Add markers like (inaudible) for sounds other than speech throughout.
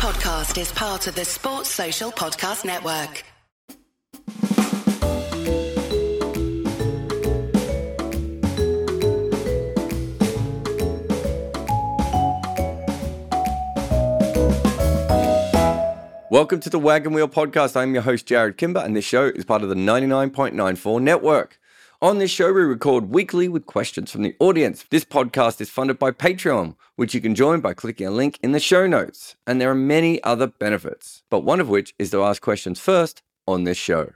podcast is part of the Sports Social Podcast Network. Welcome to the Wagon Wheel Podcast. I'm your host, Jarrod Kimber, and this show is part of the 99.94 network. On this show, we record weekly with questions from the audience. This podcast is funded by Patreon, which you can join by clicking a link in the show notes. And there are many other benefits, but one of which is to ask questions first on this show.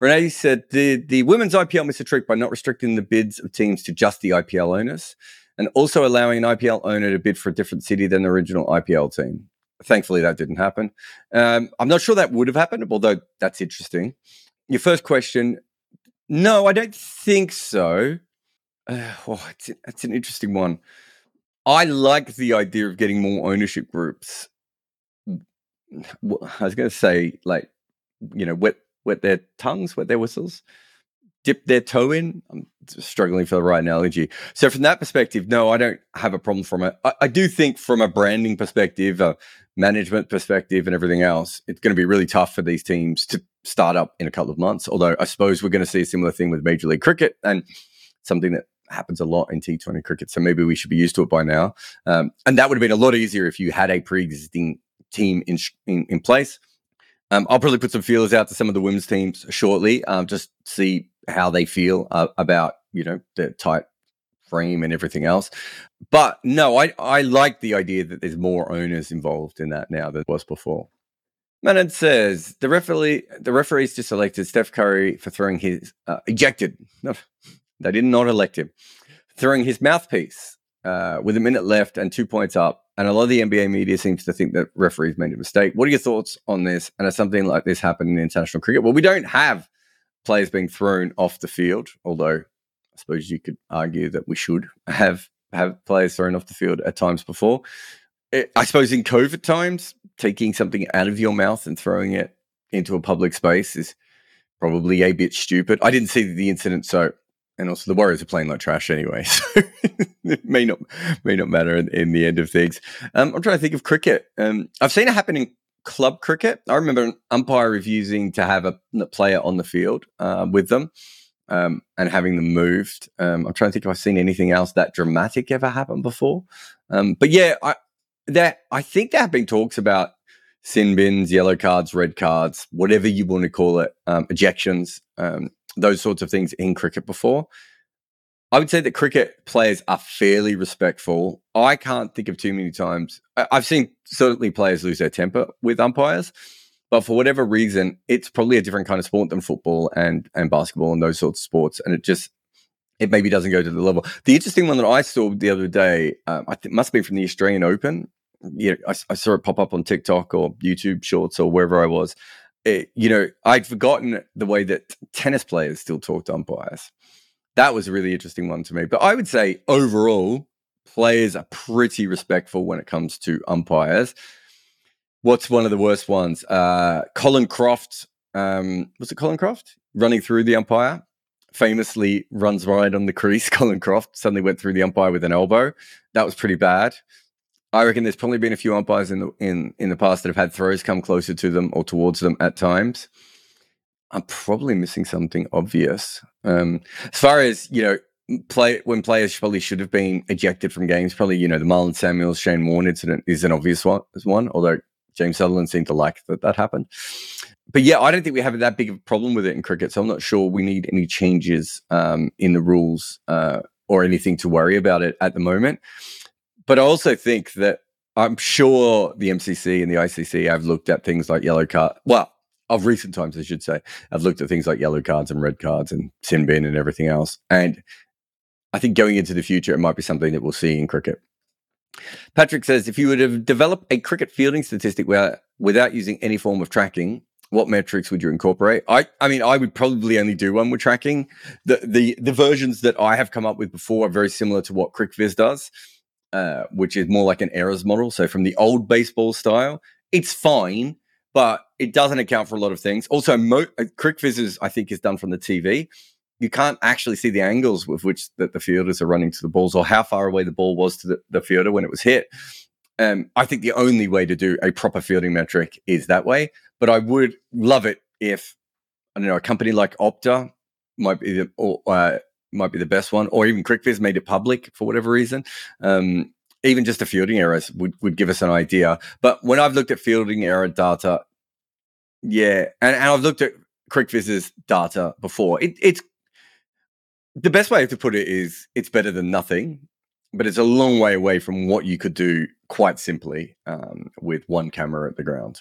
Renee said the, the women's IPL missed a trick by not restricting the bids of teams to just the IPL owners and also allowing an IPL owner to bid for a different city than the original IPL team. Thankfully, that didn't happen. Um, I'm not sure that would have happened, although that's interesting. Your first question no, I don't think so. Uh, oh, it's, it's an interesting one. I like the idea of getting more ownership groups. I was going to say, like, you know, wet wet their tongues, wet their whistles dip their toe in. I'm struggling for the right analogy. So from that perspective, no, I don't have a problem from it. I do think from a branding perspective, a management perspective, and everything else, it's going to be really tough for these teams to start up in a couple of months. Although I suppose we're going to see a similar thing with Major League Cricket and something that happens a lot in T20 cricket. So maybe we should be used to it by now. Um, and that would have been a lot easier if you had a pre-existing team in, in, in place. Um, I'll probably put some feelers out to some of the women's teams shortly, um, just see how they feel uh, about you know the tight frame and everything else. But no, I I like the idea that there's more owners involved in that now than was before. Manan says the referee the referees just elected Steph Curry for throwing his uh, ejected. (laughs) No, they did not elect him. Throwing his mouthpiece uh, with a minute left and two points up and a lot of the NBA media seems to think that referees made a mistake. What are your thoughts on this? And has something like this happened in international cricket? Well, we don't have players being thrown off the field, although I suppose you could argue that we should have have players thrown off the field at times before. It, I suppose in COVID times, taking something out of your mouth and throwing it into a public space is probably a bit stupid. I didn't see the incident, so and also the Warriors are playing like trash anyway, (laughs) so it may not may not matter in, in the end of things. Um, I'm trying to think of cricket. Um, I've seen it happen in club cricket. I remember an umpire refusing to have a, a player on the field uh, with them um, and having them moved. Um, I'm trying to think if I've seen anything else that dramatic ever happen before. Um, but yeah, I that I think there have been talks about sin bins, yellow cards, red cards, whatever you want to call it, um, ejections. Um, those sorts of things in cricket before. I would say that cricket players are fairly respectful. I can't think of too many times. I've seen certainly players lose their temper with umpires, but for whatever reason, it's probably a different kind of sport than football and and basketball and those sorts of sports, and it just it maybe doesn't go to the level. The interesting one that I saw the other day, um, I think must be from the Australian Open. Yeah, I, I saw it pop up on TikTok or YouTube Shorts or wherever I was, it, you know, I'd forgotten the way that tennis players still talk to umpires. That was a really interesting one to me. But I would say overall, players are pretty respectful when it comes to umpires. What's one of the worst ones? Uh, Colin Croft. Um, was it Colin Croft running through the umpire? Famously runs right on the crease. (laughs) Colin Croft suddenly went through the umpire with an elbow. That was pretty bad. I reckon there's probably been a few umpires in the in in the past that have had throws come closer to them or towards them at times. I'm probably missing something obvious. Um, as far as you know, play when players probably should have been ejected from games. Probably you know the Marlon Samuels Shane Warne incident is an obvious one. one although James Sutherland seemed to like that that happened. But yeah, I don't think we have that big of a problem with it in cricket. So I'm not sure we need any changes um, in the rules uh, or anything to worry about it at the moment but I also think that I'm sure the MCC and the ICC have looked at things like yellow card. Well, of recent times, I should say, I've looked at things like yellow cards and red cards and sin bin and everything else. And I think going into the future, it might be something that we'll see in cricket. Patrick says, if you were to develop a cricket fielding statistic where, without using any form of tracking, what metrics would you incorporate? I, I mean, I would probably only do one with tracking. The, the, the versions that I have come up with before are very similar to what CricViz does. Uh, which is more like an errors model. So from the old baseball style, it's fine, but it doesn't account for a lot of things. Also, mo- uh, CricViz is, I think, is done from the TV. You can't actually see the angles with which that the fielders are running to the balls or how far away the ball was to the, the fielder when it was hit. Um, I think the only way to do a proper fielding metric is that way. But I would love it if I don't know a company like Opta might be the or uh, might be the best one, or even CricViz made it public for whatever reason. Um, even just the fielding errors would, would give us an idea. But when I've looked at fielding error data, yeah, and, and I've looked at CricViz's data before, it, it's the best way to put it is it's better than nothing, but it's a long way away from what you could do quite simply um, with one camera at the ground.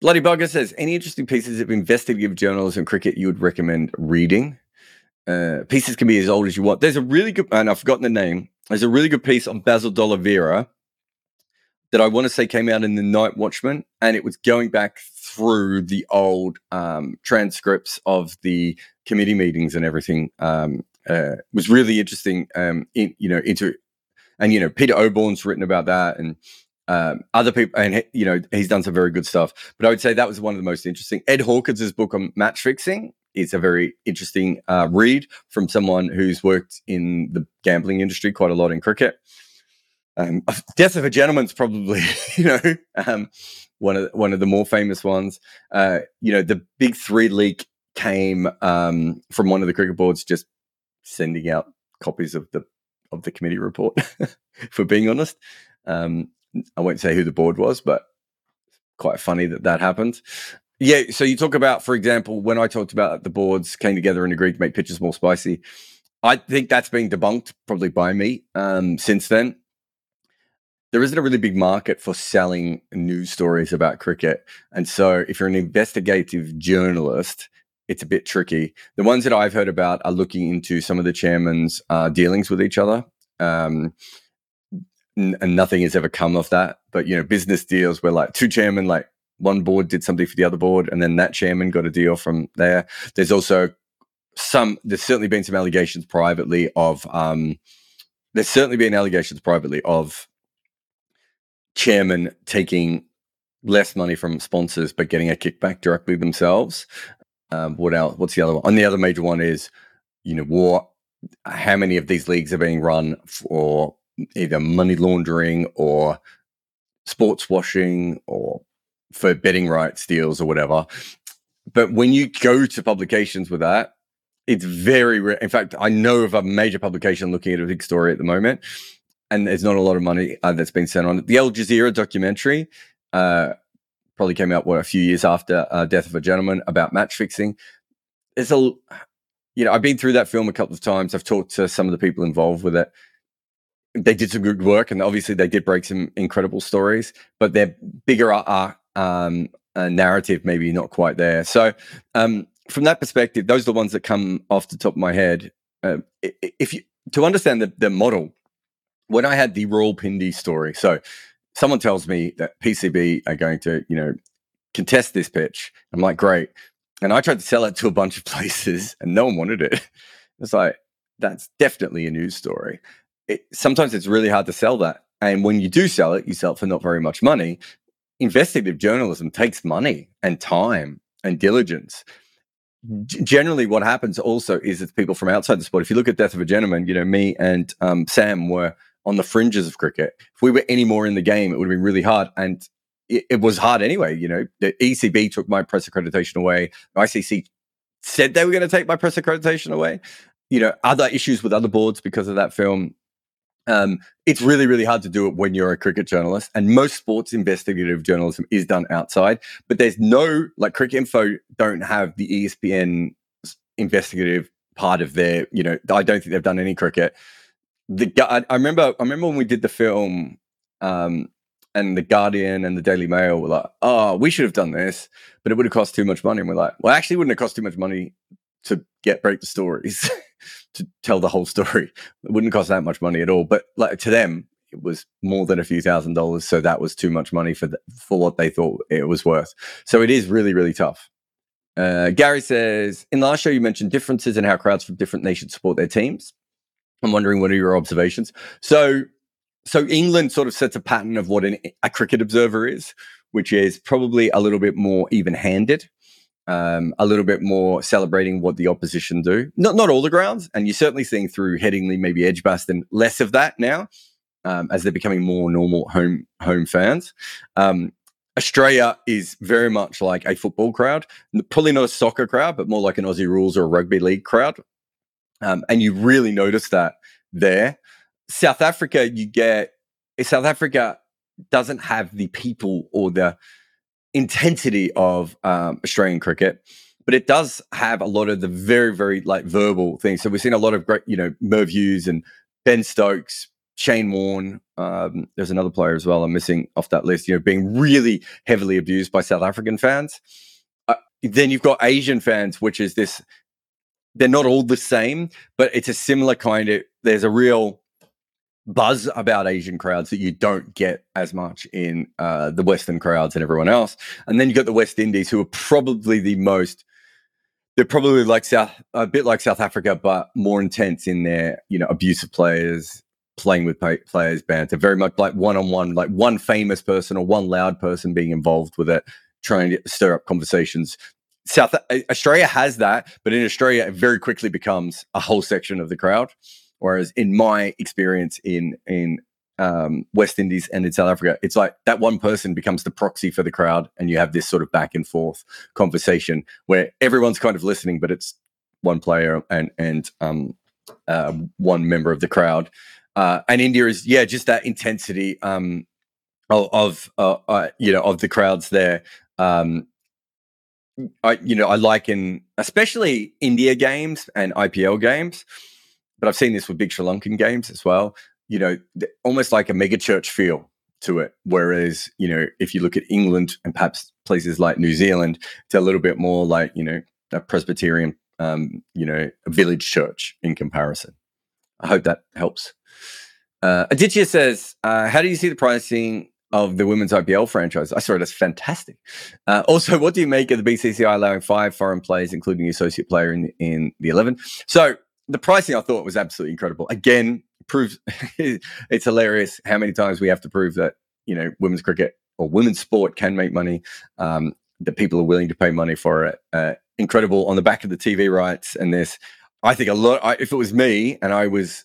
Bloody Bugger says, any interesting pieces of investigative journalism cricket you would recommend reading? Uh, pieces can be as old as you want. There's a really good, and I've forgotten the name. There's a really good piece on Basil D'Oliveira that I want to say came out in the Nightwatchman, and it was going back through the old um, transcripts of the committee meetings and everything. Um, uh, was really interesting. Um, in, you know, into and you know, Peter Oborne's written about that, and um, other people, and you know, he's done some very good stuff. But I would say that was one of the most interesting. Ed Hawkins' book on match fixing is a very interesting uh, read from someone who's worked in the gambling industry quite a lot in cricket. Um, Death of a Gentleman's probably, (laughs) you know, um, one of the, one of the more famous ones. Uh, you know, the big three leak came um, from one of the cricket boards just sending out copies of the of the committee report. (laughs) for being honest, um, I won't say who the board was, but quite funny that that happened. Yeah, so you talk about, for example, when I talked about the boards came together and agreed to make pitches more spicy. I think that's been debunked probably by me um, since then there isn't a really big market for selling news stories about cricket. And so if you're an investigative journalist, it's a bit tricky. The ones that I've heard about are looking into some of the chairman's uh, dealings with each other. Um, and nothing has ever come of that. But, you know, business deals where like two chairmen, like one board did something for the other board, and then that chairman got a deal from there. There's also some, there's certainly been some allegations privately of, um, there's certainly been allegations privately of chairman taking less money from sponsors but getting a kickback directly themselves. Um, what else? What's the other one? And the other major one is, you know, what? How many of these leagues are being run for either money laundering or sports washing or for betting rights deals or whatever? But when you go to publications with that, it's very rare. In fact, I know of a major publication looking at a big story at the moment and there's not a lot of money uh, that's been spent on it. The Al Jazeera documentary uh, probably came out what a few years after uh, Death of a Gentleman about match fixing. It's a, you know, I've been through that film a couple of times. I've talked to some of the people involved with it. They did some good work, and obviously they did break some incredible stories. But their bigger uh, um, uh, narrative maybe not quite there. So um, from that perspective, those are the ones that come off the top of my head. Uh, if you to understand the, the model when I had the Rawalpindi story, so someone tells me that PCB are going to, you know, contest this pitch. I'm like, great. And I tried to sell it to a bunch of (laughs) places and no one wanted it. It's like, that's definitely a news story. It, sometimes it's really hard to sell that. And when you do sell it, you sell it for not very much money. Investigative journalism takes money and time and diligence. G- generally, what happens also is it's people from outside the sport. If you look at Death of a Gentleman, you know, me and um, Sam were on the fringes of cricket. If we were any more in the game, it would have been really hard. And it, it was hard anyway. You know, the ECB took my press accreditation away. ICC said they were going to take my press accreditation away. You know, other issues with other boards because of that film. Um, it's really, really hard to do it when you're a cricket journalist. And most sports investigative journalism is done outside. But there's no, like, Cricinfo don't have the ESPN investigative part of their, you know, I don't think they've done any cricket the I, remember I remember when we did the film um, and the Guardian and the Daily Mail were like, "Oh, we should have done this, but it would have cost too much money." And we're like, "Well, actually, wouldn't have cost too much money to get break the stories, (laughs) to tell the whole story. (laughs) It wouldn't cost that much money at all." But like to them, it was more than a few thousand dollars, so that was too much money for the, for what they thought it was worth. So it is really, really tough. Uh, Gary says, in the last show, you mentioned differences in how crowds from different nations support their teams. I'm wondering what are your observations. So, so England sort of sets a pattern of what an, a cricket observer is, which is probably a little bit more even-handed, um, a little bit more celebrating what the opposition do. Not not all the grounds, and you're certainly seeing through Headingley, maybe Edgbaston, less of that now. um, as they're becoming more normal home home fans. Um, Australia is very much like a football crowd, probably not a soccer crowd, but more like an Aussie rules or a rugby league crowd. Um, and you really notice that there. South Africa, you get South Africa doesn't have the people or the intensity of um, Australian cricket, but it does have a lot of the very, very like verbal things. So we've seen a lot of great, you know, Merv Hughes and Ben Stokes, Shane Warne. Um, there's another player as well I'm missing off that list, you know, being really heavily abused by South African fans. Uh, then you've got Asian fans, which is this, they're not all the same, but it's a similar kind of, there's a real buzz about Asian crowds that you don't get as much in uh, the Western crowds and everyone else. And then you got the West Indies, who are probably the most. They're probably like South, a bit like South Africa, but more intense in their, you know, abusive players, playing with players banter, very much like one on one, like one famous person or one loud person being involved with it, trying to stir up conversations. South Australia has that, but in Australia, it very quickly becomes a whole section of the crowd. Whereas in my experience in in um, West Indies and in South Africa, it's like that one person becomes the proxy for the crowd, and you have this sort of back and forth conversation where everyone's kind of listening, but it's one player and and um, uh, one member of the crowd. Uh, and India is yeah, just that intensity um, of, of uh, uh, you know of the crowds there. Um, I you know I like in especially India games and IPL games, but I've seen this with big Sri Lankan games as well. You know, almost like a mega church feel to it. Whereas you know, if you look at England and perhaps places like New Zealand, it's a little bit more like you know a Presbyterian, um, you know, a village church in comparison. I hope that helps. Uh, Aditya says, uh, "How do you see the pricing of the women's IPL franchise?" I saw it as fantastic. Uh, also, what do you make of the BCCI allowing five foreign players, including the associate player in in the eleven? So the pricing I thought was absolutely incredible. Again, proves (laughs) it's hilarious how many times we have to prove that you know women's cricket or women's sport can make money. Um, that people are willing to pay money for it. Uh, incredible on the back of the TV rights and this. I think a lot. I, if it was me and I was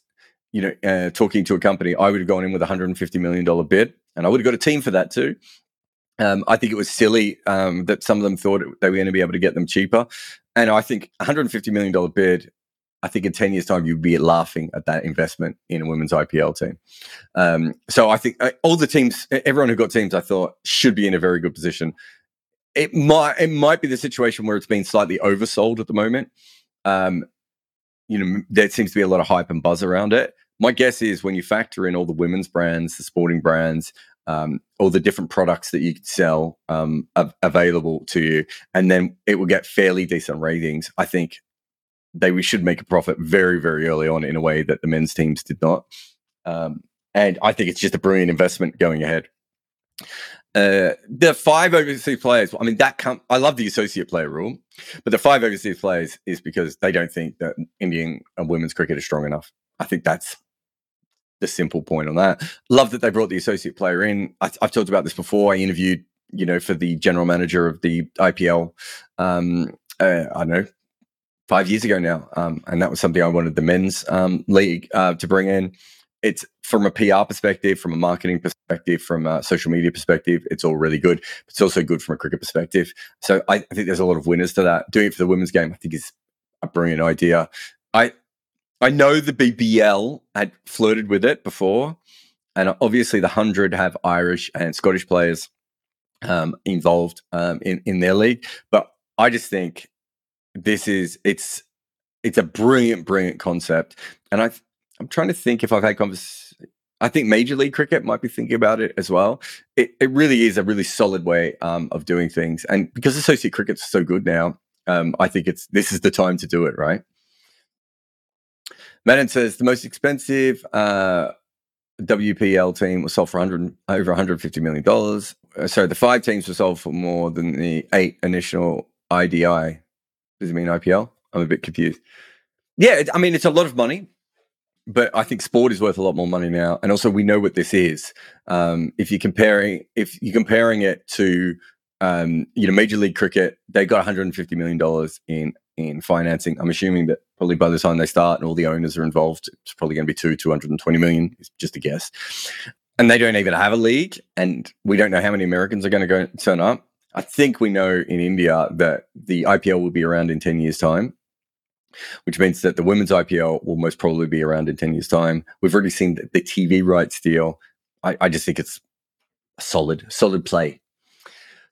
you know, uh, talking to a company, I would have gone in with a $150 million bid and I would have got a team for that too. Um, I think it was silly um, that some of them thought they were going to be able to get them cheaper. And I think $150 million bid, I think in 10 years' time, you'd be laughing at that investment in a women's IPL team. Um, so I think uh, all the teams, everyone who got teams, I thought should be in a very good position. It might, it might be the situation where it's been slightly oversold at the moment. Um, you know, there seems to be a lot of hype and buzz around it my guess is when you factor in all the women's brands, the sporting brands, um, all the different products that you could sell um, av- available to you, and then it will get fairly decent ratings. I think they we should make a profit very very early on in a way that the men's teams did not, um, and I think it's just a brilliant investment going ahead. Uh, the five overseas players. I mean, that com- I love the associate player rule, but the five overseas players is because they don't think that Indian and women's cricket is strong enough. I think that's the simple point on that. Love that they brought the associate player in. I, have talked about this before. I interviewed, you know, for the general manager of the IPL. Um, uh, I know five years ago now, um, and that was something I wanted the men's um, league uh, to bring in. It's from a PR perspective, from a marketing perspective, from a social media perspective, it's all really good. It's also good from a cricket perspective. So I, think there's a lot of winners to that. Doing it for the women's game, I think, is a brilliant idea. I I know the BBL had flirted with it before, and obviously the hundred have Irish and Scottish players um, involved um, in in their league. But I just think this is it's it's a brilliant, brilliant concept, and I I'm trying to think if I've had conversations. I think Major League Cricket might be thinking about it as well. It, it really is a really solid way um, of doing things, and because associate cricket's so good now, um, I think it's this is the time to do it, right? Madden says the most expensive uh, WPL team was sold for 100, over 150 million dollars. Uh, so the five teams were sold for more than the eight initial IDI. Does it mean IPL? I'm a bit confused. Yeah, I mean it's a lot of money, but I think sport is worth a lot more money now, and also we know what this is. Um, if you're comparing, if you're comparing it to, um, you know, Major League Cricket, they got 150 million dollars in in financing. I'm assuming that probably by the time they start and all the owners are involved, it's probably going to be two, 220 million. It's just a guess. And they don't even have a league. And we don't know how many Americans are going to go turn up. I think we know in India that the IPL will be around in 10 years' time, which means that the women's IPL will most probably be around in 10 years' time. We've already seen the, the TV rights deal. I, I just think it's solid, solid play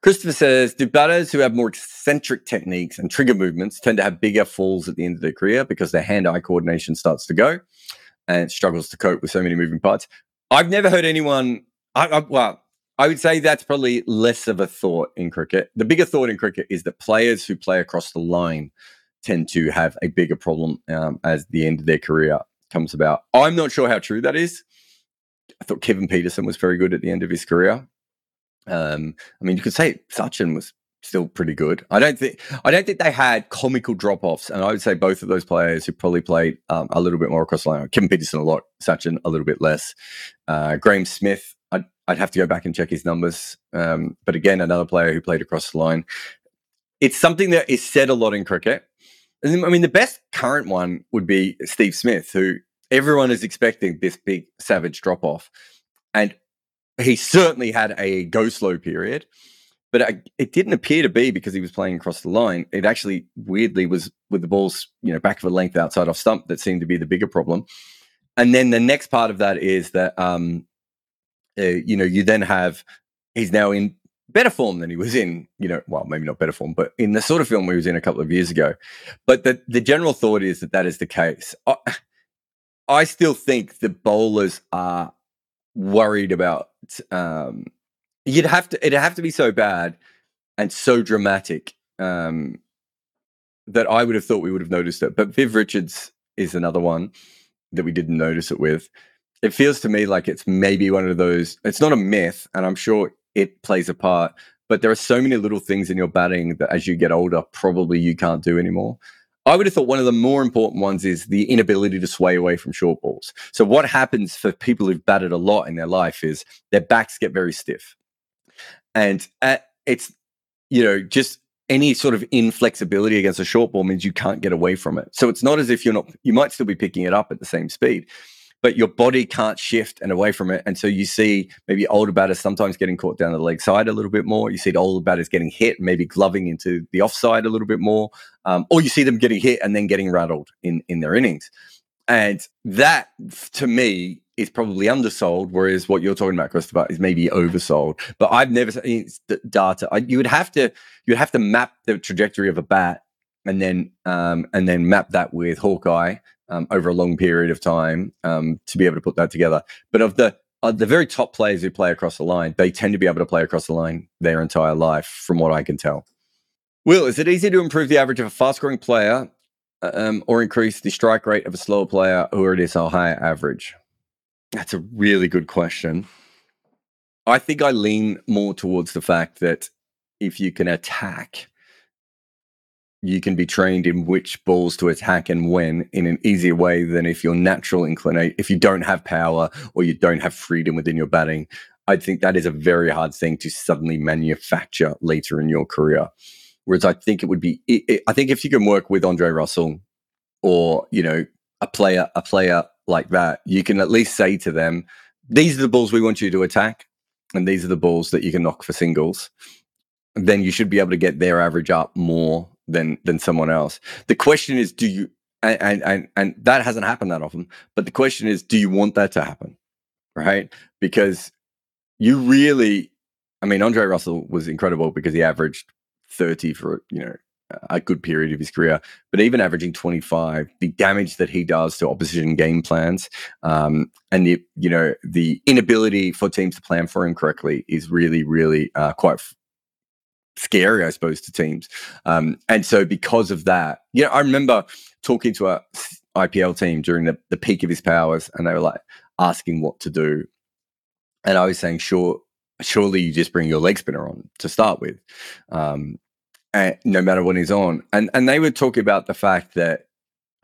Christopher says, do batters who have more eccentric techniques and trigger movements tend to have bigger falls at the end of their career because their hand-eye coordination starts to go and struggles to cope with so many moving parts? I've never heard anyone. I, I, well, I would say that's probably less of a thought in cricket. The bigger thought in cricket is that players who play across the line tend to have a bigger problem um, as the end of their career comes about. I'm not sure how true that is. I thought Kevin Pietersen was very good at the end of his career. Um, I mean, you could say Sachin was still pretty good. I don't think I don't think they had comical drop offs, and I would say both of those players who probably played um, a little bit more across the line. Kevin Pietersen a lot, Sachin a little bit less. Uh, Graeme Smith, I'd, have to go back and check his numbers, um, but again, another player who played across the line. It's something that is said a lot in cricket. I mean, the best current one would be Steve Smith, who everyone is expecting this big savage drop off, and he certainly had a go slow period, but it didn't appear to be because he was playing across the line. It actually weirdly was with the balls, you know, back of a length outside off stump that seemed to be the bigger problem. And then the next part of that is that, um, uh, you know, you then have he's now in better form than he was in, you know, well, maybe not better form, but in the sort of film he was in a couple of years ago. But the the general thought is that that is the case. I, I still think the bowlers are worried about um you'd have to it'd have to be so bad and so dramatic um that I would have thought we would have noticed it. But Viv Richards is another one that we didn't notice it with. It feels to me like it's maybe one of those it's not a myth, and I'm sure it plays a part, but there are so many little things in your batting that as you get older, probably you can't do anymore. I would have thought one of the more important ones is the inability to sway away from short balls. So, what happens for people who've batted a lot in their life is their backs get very stiff. And at, it's, you know, just any sort of inflexibility against a short ball means you can't get away from it. So, it's not as if you're not, you might still be picking it up at the same speed, but your body can't shift and away from it. And so you see maybe older batters sometimes getting caught down the leg side a little bit more. You see the older batters getting hit, maybe gloving into the offside a little bit more, um, or you see them getting hit and then getting rattled in in their innings. And that, to me, is probably undersold, whereas what you're talking about, Christopher, is maybe oversold. But I've never seen data. I, you would have to you would have to map the trajectory of a bat and then um, and then map that with Hawkeye um, over a long period of time um, to be able to put that together. But of the uh, the very top players who play across the line, they tend to be able to play across the line their entire life, from what I can tell. Will, is it easy to improve the average of a fast scoring player uh, um, or increase the strike rate of a slower player who already has a higher average? That's a really good question. I think I lean more towards the fact that if you can attack you can be trained in which balls to attack and when in an easier way than if your natural inclination, if you don't have power or you don't have freedom within your batting. I think that is a very hard thing to suddenly manufacture later in your career. Whereas I think it would be, I think if you can work with Andre Russell or, you know, a player, a player like that, you can at least say to them, these are the balls we want you to attack. And these are the balls that you can knock for singles. Then you should be able to get their average up more than than someone else. The question is, do you and and and that hasn't happened that often. But the question is, do you want that to happen? Right? Because you really, I mean, Andre Russell was incredible because he averaged 30 for you know a good period of his career, but even averaging 25, the damage that he does to opposition game plans, um, and the you know the inability for teams to plan for him correctly is really, really uh, quite scary, I suppose, to teams. Um, and so because of that, you know, I remember talking to a IPL team during the, the peak of his powers, and they were like asking what to do. And I was saying, sure, surely you just bring your leg spinner on to start with. Um, and no matter when he's on. And and they were talking about the fact that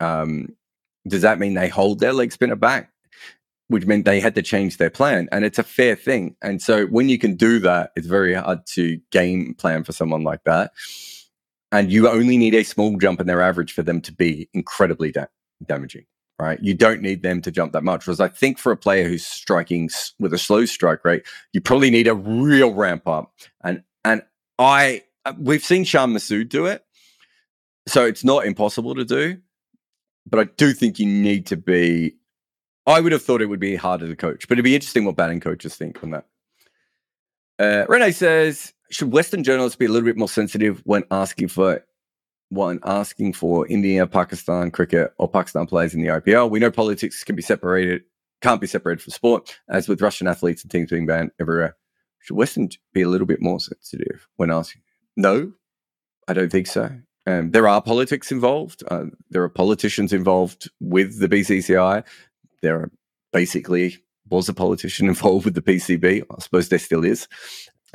um, does that mean they hold their leg spinner back? Which meant they had to change their plan. And it's a fair thing. And so when you can do that, it's very hard to game plan for someone like that. and you only need a small jump in their average for them to be incredibly da- damaging. Right, you don't need them to jump that much. Whereas I think for a player who's striking with a slow strike rate, you probably need a real ramp up. And and I uh, we've seen Shan Masood do it, so it's not impossible to do. But I do think you need to be. I would have thought it would be harder to coach, but it'd be interesting what batting coaches think on that. Uh, Renee says, should Western journalists be a little bit more sensitive when asking for when asking for India, Pakistan cricket, or Pakistan players in the IPL? We know politics can be separated, can't be separated from sport, as with Russian athletes and teams being banned everywhere. Should Western be a little bit more sensitive when asking? No, I don't think so. Um, there are politics involved. Uh, there are politicians involved with the BCCI. There basically was a politician (laughs) involved with the PCB. I suppose there still is.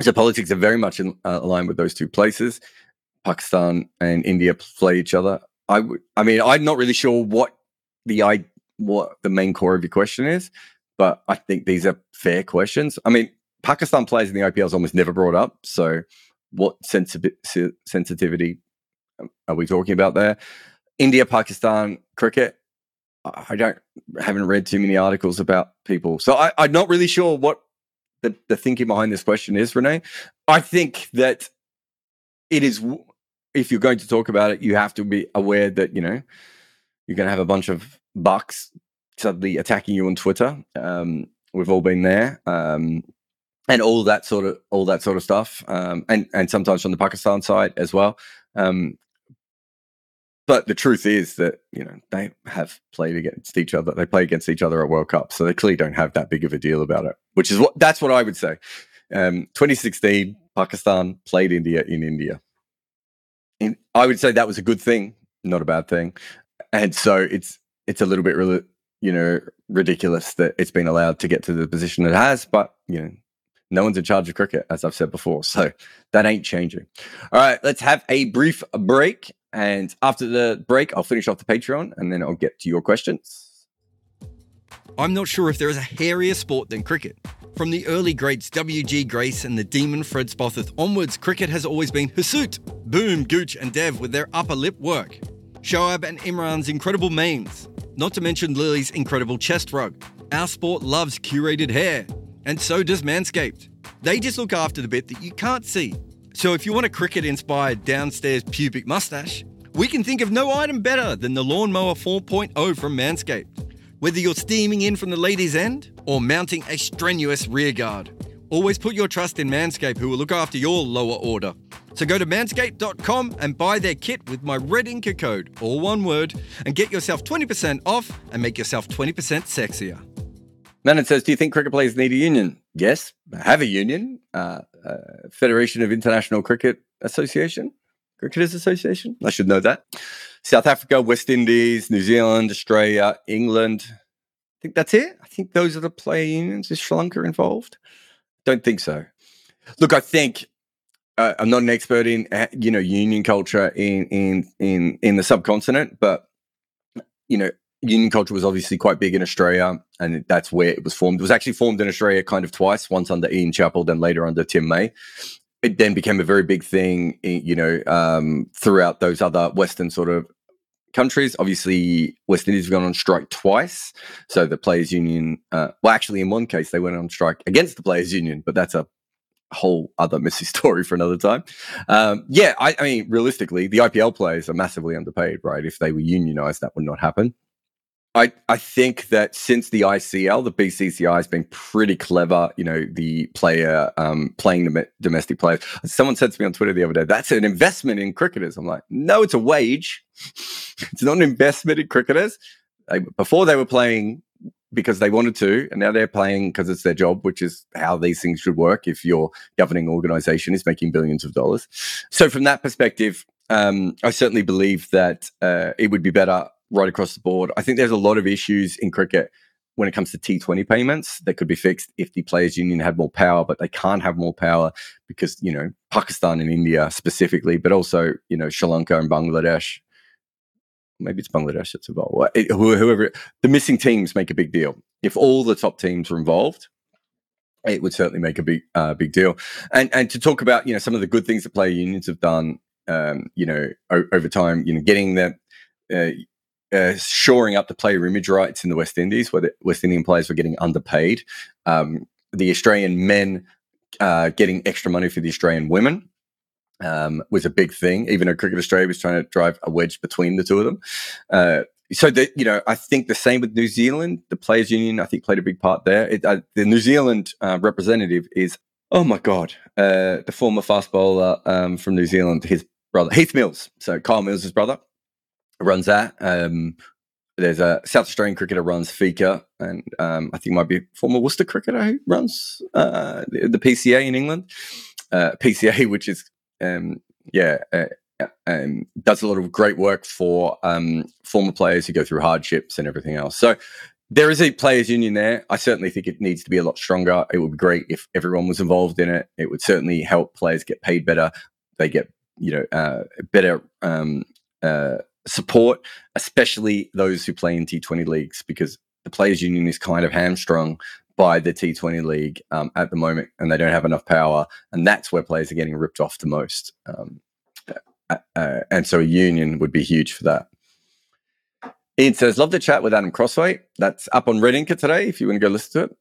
So politics are very much in, uh, aligned with those two places. Pakistan and India play each other. I. I mean, I'm not really sure what the I what the main core of your question is, but I think these are fair questions. I mean, Pakistan plays in the IPL is almost never brought up. So, what sensi- sensitivity um, are we talking about there? India Pakistan cricket. I don't haven't read too many articles about people, so I, I'm not really sure what the, the thinking behind this question is, Renee. I think that it is, if you're going to talk about it, you have to be aware that, you know, you're going to have a bunch of bucks suddenly attacking you on Twitter. Um, we've all been there. Um, and all that sort of all that sort of stuff, um, and and sometimes from the Pakistan side as well. Um, but the truth is that you know they have played against each other. They play against each other at World Cup, so they clearly don't have that big of a deal about it. Which is what that's what I would say. Um, 2016, Pakistan played India in India. In, I would say that was a good thing, not a bad thing. And so it's it's a little bit really you know ridiculous that it's been allowed to get to the position it has. But you know no one's in charge of cricket, as I've said before. So that ain't changing. All right, let's have a brief break. And after the break, I'll finish off the Patreon and then I'll get to your questions. I'm not sure if there is a hairier sport than cricket. From the early greats W.G. Grace and the demon Fred Spofforth onwards, cricket has always been Hirsute, Boon, Gooch, and Dev with their upper lip work. Shoaib and Imran's incredible memes, not to mention Lillee's incredible chest rug. Our sport loves curated hair, and so does Manscaped. They just look after the bit that you can't see so if you want a cricket inspired downstairs pubic mustache, we can think of no item better than the Lawnmower 4.0 from Manscaped. Whether you're steaming in from the ladies' end or mounting a strenuous rear guard, always put your trust in Manscaped who will look after your lower order. So go to manscaped.com and buy their kit with my red Inker code, all one word, and get yourself 20% off and make yourself 20% sexier. Manon says, Do you think cricket players need a union? Yes, have a union. Uh, uh, Federation of International Cricket Association, Cricketers Association. I should know that. South Africa, West Indies, New Zealand, Australia, England. I think that's it. I think those are the player unions. Is Sri Lanka involved? Don't think so. Look, I think uh, I'm not an expert in uh, you know union culture in in in in the subcontinent, but you know union culture was obviously quite big in Australia, and that's where it was formed. It was actually formed in Australia kind of twice, once under Ian Chappell, then later under Tim May. It then became a very big thing, you know, um, throughout those other Western sort of countries. Obviously, West Indies have gone on strike twice. So the Players Union, uh, well, actually, in one case, they went on strike against the Players Union, but that's a whole other messy (laughs) story for another time. Um, yeah, I, I, mean, realistically, the IPL players are massively underpaid, right? If they were unionized, that would not happen. I, I think that since the ICL, the BCCI has been pretty clever. You know, the player um, playing the domestic players. Someone said to me on Twitter the other day, "That's an investment in cricketers." I'm like, "No, it's a wage. (laughs) it's not an investment in cricketers." They, before they were playing because they wanted to, and now they're playing because it's their job, which is how these things should work. If your governing organization is making billions of dollars, so from that perspective, um, I certainly believe that uh, it would be better right across the board. I think there's a lot of issues in cricket when it comes to T20 payments that could be fixed if the players union had more power, but they can't have more power because, you know, Pakistan and India specifically, but also, you know, Sri Lanka and Bangladesh. Maybe it's Bangladesh that's involved. Whoever the missing teams make a big deal. If all the top teams are involved, it would certainly make a big uh, big deal. And and to talk about you know some of the good things that player unions have done um, you know, o- over time, you know, getting the uh, uh, shoring up the player image rights in the West Indies, where the West Indian players were getting underpaid. Um, the Australian men uh, getting extra money for the Australian women um, was a big thing. Even though Cricket Australia was trying to drive a wedge between the two of them. Uh, so the, you know, I think the same with New Zealand. The players' union, I think, played a big part there. It, uh, the New Zealand uh, representative is, oh my god, uh, the former fast bowler um, from New Zealand, his brother Heath Mills. So Kyle Mills' brother runs that. Um, there's a South Australian cricketer runs FICA, and um, I think might be former Worcester cricketer who runs uh, the, the, PCA in England. Uh, (laughs) PCA, which is um, yeah, uh, um, does a lot of great work for um, former players who go through hardships and everything else. So there is a players' union there. I certainly think it needs to be a lot stronger. It would be great if everyone was involved in it. It would certainly help players get paid better. They get you know uh, better um, uh, support, especially those who play in T20 leagues, because the players' union is kind of hamstrung by the T20 league um, at the moment, and they don't have enough power, and that's where players are getting ripped off the most. Um, uh, and so a union would be huge for that. Ian says, "Love the chat with Adam Crosthwaite. That's up on Red Inker today. If you want to go listen to it."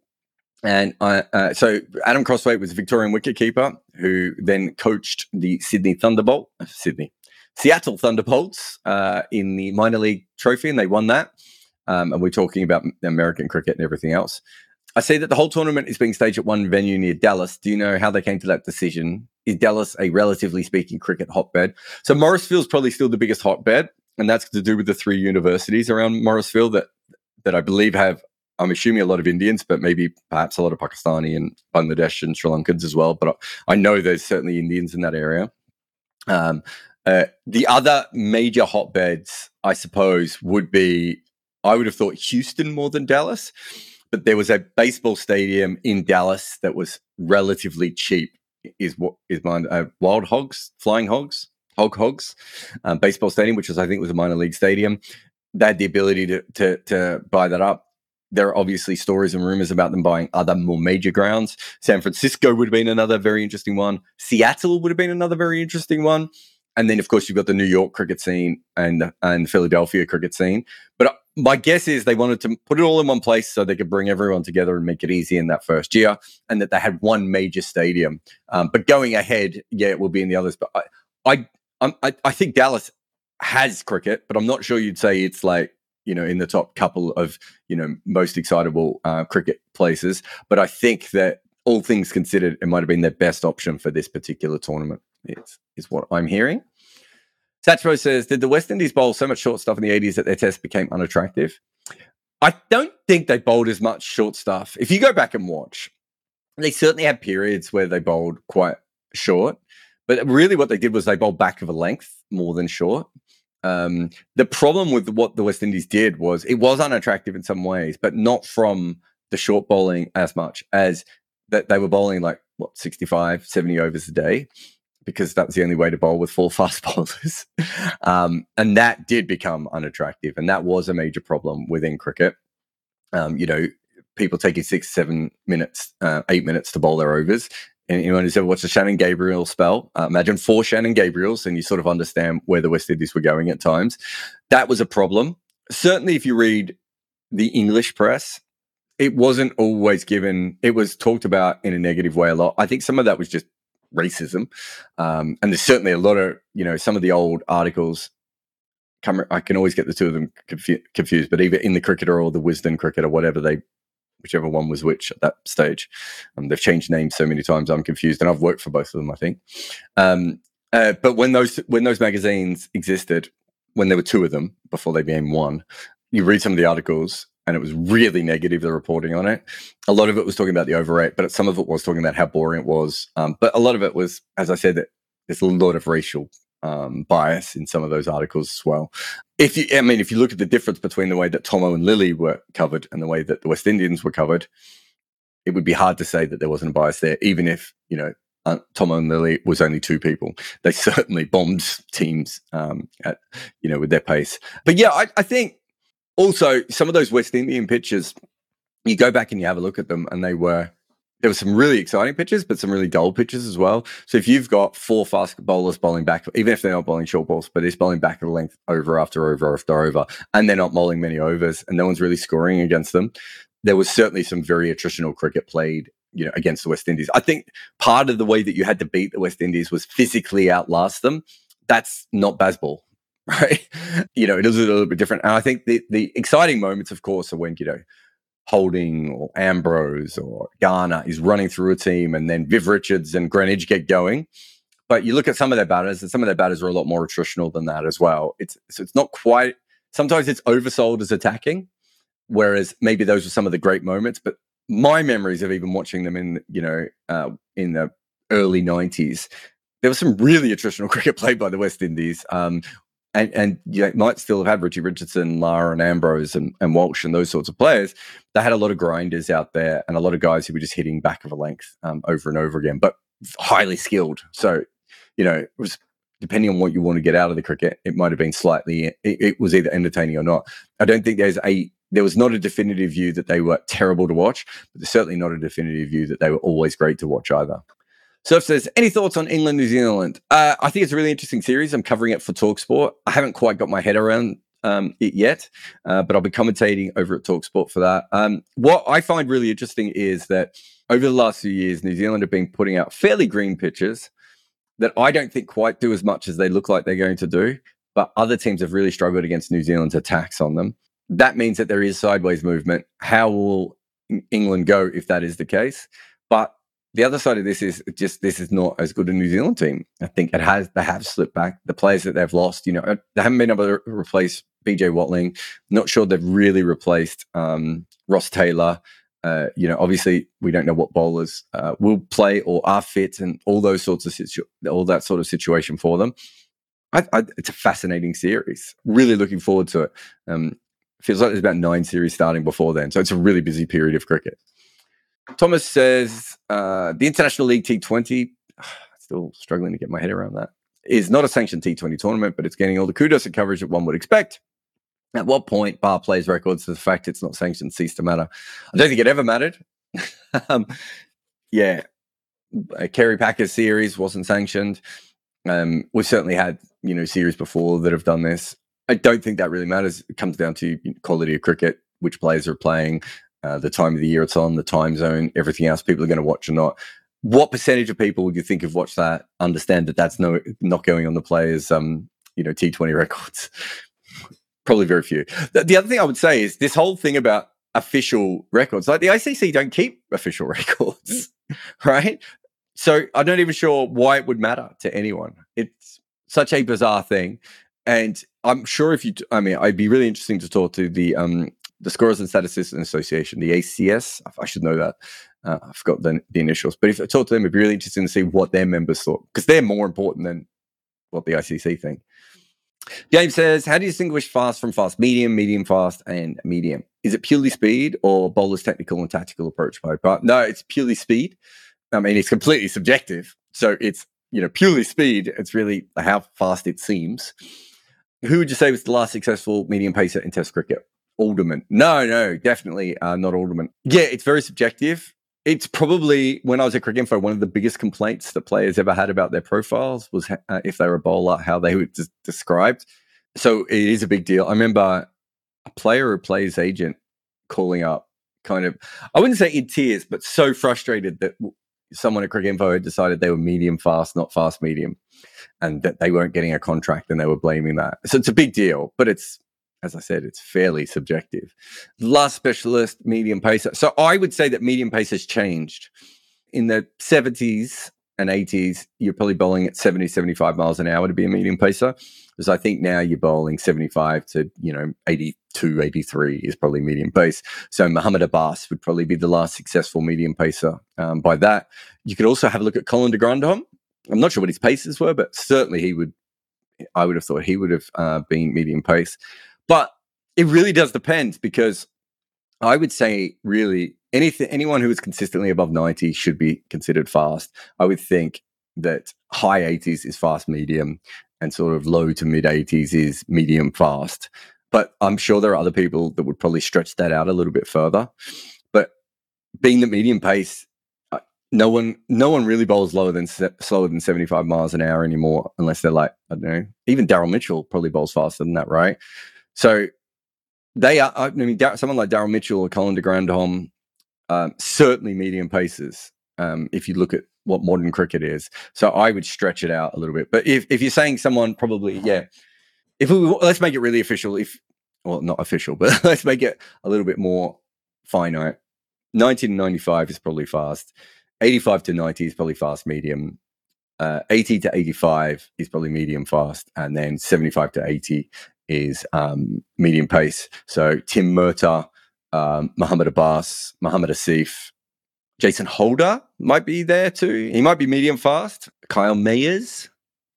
And I, uh, so Adam Crosthwaite was a Victorian wicketkeeper who then coached the Sydney Thunderbolt, Sydney, Seattle Thunderbolts uh, in the minor league trophy, and they won that. Um, and we're talking about American cricket and everything else. I see that the whole tournament is being staged at one venue near Dallas. Do you know how they came to that decision? Is Dallas a relatively speaking cricket hotbed? So Morrisville is probably still the biggest hotbed, and that's to do with the three universities around Morrisville that that I believe have. I'm assuming a lot of Indians, but maybe perhaps a lot of Pakistani and Bangladesh and Sri Lankans as well. But I know there's certainly Indians in that area. Um, uh, the other major hotbeds, I suppose, would be I would have thought Houston more than Dallas but there was a baseball stadium in Dallas that was relatively cheap. Is what is mine? Uh, Wild Hogs, Flying Hogs, Hog Hogs, um, baseball stadium, which was I think was a minor league stadium. They had the ability to to, to buy that up. There are obviously stories and rumors about them buying other more major grounds. San Francisco would have been another very interesting one. Seattle would have been another very interesting one. And then, of course, you've got the New York cricket scene and and Philadelphia cricket scene. But my guess is they wanted to put it all in one place so they could bring everyone together and make it easy in that first year, and that they had one major stadium. Um, but going ahead, yeah, it will be in the others. But I, I, I, I think Dallas has cricket, but I'm not sure you'd say it's like you know in the top couple of you know most excitable uh, cricket places. But I think that all things considered, it might have been their best option for this particular tournament. Is is what I'm hearing. Satchmo says, Did the West Indies bowl so much short stuff in the 80s that their test became unattractive? I don't think they bowled as much short stuff. If you go back and watch, they certainly had periods where they bowled quite short, but really what they did was they bowled back of a length more than short. Um, the problem with what the West Indies did was it was unattractive in some ways, but not from the short bowling as much as that they were bowling like what 65, 70 overs a day because that was the only way to bowl with four (laughs) fast bowlers. um, and that did become unattractive. And that was a major problem within cricket. Um, you know, people taking six, seven minutes, uh, eight minutes to bowl their overs. Anyone who's ever watched a Shannon Gabriel spell, uh, imagine four Shannon Gabriels, and you sort of understand where the West Indies were going at times. That was a problem. Certainly, if you read the English press, it wasn't always given, it was talked about in a negative way a lot. I think some of that was just racism. Um, and there's certainly a lot of, you know, some of the old articles come, I can always get the two of them confu- confused, but either in the cricketer or the Wisden cricketer, whatever they, whichever one was which at that stage. Um, they've changed names so many times, I'm confused. And I've worked for both of them, I think. Um, uh, but when those, when those magazines existed, when there were two of them before they became one, you read some of the articles and it was really negative the reporting on it a lot of it was talking about the overrate but some of it was talking about how boring it was um, but a lot of it was as i said that there's a lot of racial um, bias in some of those articles as well if you i mean if you look at the difference between the way that Thommo and Lillee were covered and the way that the west indians were covered it would be hard to say that there wasn't a bias there even if you know uh, Thommo and Lillee was only two people. They (laughs) certainly bombed teams, um, at you know, with their pace. But yeah, I, I think also some of those West Indian pitches, you go back and you have a look at them, and they were there were some really exciting pitches, but some really dull pitches as well. So if you've got four fast bowlers bowling back, even if they're not bowling short balls, but it's bowling back at length over after over after over, and they're not bowling many overs, and no one's really scoring against them, there was certainly some very attritional cricket played. You know, against the West Indies. I think part of the way that you had to beat the West Indies was physically outlast them. That's not Bazball, (laughs) right? You know, it is a little bit different. And I think the the exciting moments, of course, are when you know Holding or Ambrose or Garner is running through a team, and then Viv Richards and Greenidge get going. But you look at some of their batters, and some of their batters are a lot more attritional than that as well. It's so it's not quite. Sometimes it's oversold as attacking, whereas maybe those were some of the great moments. But my memories of even watching them in you know uh, in the early '90s, there was some really attritional (laughs) cricket played by the West Indies. Um, and and you might still have had Richie Richardson, Lara, and Ambrose, and, and Walsh, and those sorts of players. They had a lot of grinders out there, and a lot of guys who were just hitting back of a length um, over and over again, but highly skilled. So, you know, it was depending on what you want to get out of the cricket, it might have been slightly. It, it was either entertaining or not. I don't think there's a there was not a definitive view that they were terrible to watch, but there's certainly not a definitive view that they were always great to watch either. Surf says, any thoughts on England, New Zealand? Uh, I think it's a really interesting series. I'm covering it for Talksport. I haven't quite got my head around um, it yet, uh, but I'll be commentating over at Talksport for that. Um, what I find really interesting is that over the last few years, New Zealand have been putting out fairly green pitches that I don't think quite do as much as they look like they're going to do, but other teams have really struggled against New Zealand's attacks on them. That means that there is sideways movement. How will England go if that is the case? But the other side of this is just this is not as good a New Zealand team. I think it has they have slipped back. The players that they've lost, you know, they haven't been able to replace BJ Watling. Not sure they've really replaced um, Ross Taylor. Uh, you know, obviously we don't know what bowlers uh, will play or are fit, and all those sorts of situ- all that sort of situation for them. I, I, it's a fascinating series. Really looking forward to it. Um, feels like there's about nine series starting before then, so it's a really busy period of cricket. Thomas says uh, the International League T20, (sighs) still struggling to get my head around that, is not a sanctioned T20 tournament, but it's getting all the kudos and coverage that one would expect. At what point bar plays records the fact it's not sanctioned cease to matter? I don't think it ever mattered. (laughs) um, yeah, Kerry Packer series wasn't sanctioned. Um, we've certainly had you know series before that have done this. I don't think that really matters. It comes down to quality of cricket, which players are playing, uh, the time of the year it's on, the time zone, everything else people are going to watch or not. What percentage of people would you think have watched that understand that that's no not going on the players' um, you know T20 records? Probably very few. The, the other thing I would say is this whole thing about official records, like the ICC don't keep official (laughs) records, right? So I'm not even sure why it would matter to anyone. It's such a bizarre thing. And I'm sure if you, I mean, I'd be really interesting to talk to the um, the Scorers and Statisticians Association, the ACS. I should know that. Uh, I forgot the, the, initials. But if I talk to them, it'd be really interesting to see what their members thought because they're more important than what the ICC think. James says, How do you distinguish fast from fast? Medium, medium fast, and medium. Is it purely speed or bowler's technical and tactical approach? But no, it's purely speed. I mean, it's completely subjective. So it's, you know, purely speed. It's really how fast it seems. Who would you say was the last successful medium pacer in Test cricket? Alderman. No, no, definitely uh, not Alderman. Yeah, it's very subjective. It's probably when I was at Cricinfo, one of the biggest complaints that players ever had about their profiles was uh, if they were a bowler, how they were des- described. So it is a big deal. I remember a player or player's agent calling up, kind of, I wouldn't say in tears, but so frustrated that someone at Cricinfo had decided they were medium fast, not fast medium, and that they weren't getting a contract, and they were blaming that. So it's a big deal, but it's as I said, it's fairly subjective. Last specialist, medium pacer. So I would say that medium pace has changed. In the 70s and 80s, you're probably bowling at 70, 75 miles an hour to be a medium pacer. Because I think now you're bowling 75 to, you know, 82, 83 is probably medium pace. So Mohammad Abbas would probably be the last successful medium pacer um, by that. You could also have a look at Colin de Grandhomme. I'm not sure what his paces were, but certainly he would, I would have thought he would have uh, been medium pace. But it really does depend because I would say really anything anyone who is consistently above 90 should be considered fast. I would think that high 80s is fast medium and sort of low to mid 80s is medium fast. But I'm sure there are other people that would probably stretch that out a little bit further. But being the medium pace, uh, no one no one really bowls lower than slower than 75 miles an hour anymore unless they're like i don't know even daryl mitchell probably bowls faster than that right so they are i mean someone like daryl mitchell or colin de grandhomme um, certainly medium paces um, if you look at what modern cricket is so i would stretch it out a little bit but if, if you're saying someone probably yeah if we let's make it really official if well not official but (laughs) let's make it a little bit more finite 1995 is probably fast 85 to 90 is probably fast medium. Uh, 80 to 85 is probably medium fast. And then 75 to 80 is um, medium pace. So Tim Murtagh, um, Muhammad Abbas, Muhammad Asif, Jason Holder might be there too. He might be medium fast. Kyle Mayers.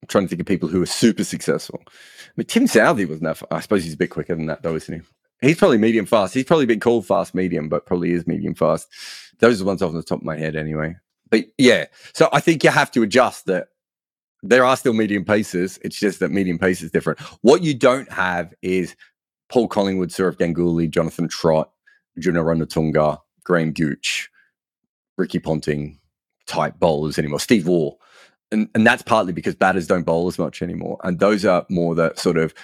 I'm trying to think of people who are super successful. I mean, Tim Southey was enough. I suppose he's a bit quicker than that, though, isn't he? He's probably medium fast. He's probably been called fast medium, but probably is medium fast. Those are the ones off the top of my head, anyway. But yeah, so I think you have to adjust that. There are still medium paces. It's just that medium pace is different. What you don't have is Paul Collingwood, Sourav Ganguly, Jonathan Trott, Arjuna Ranatunga, Graham Gooch, Ricky Ponting type bowlers anymore. Steve Waugh. And, and that's partly because batters don't bowl as much anymore. And those are more the sort of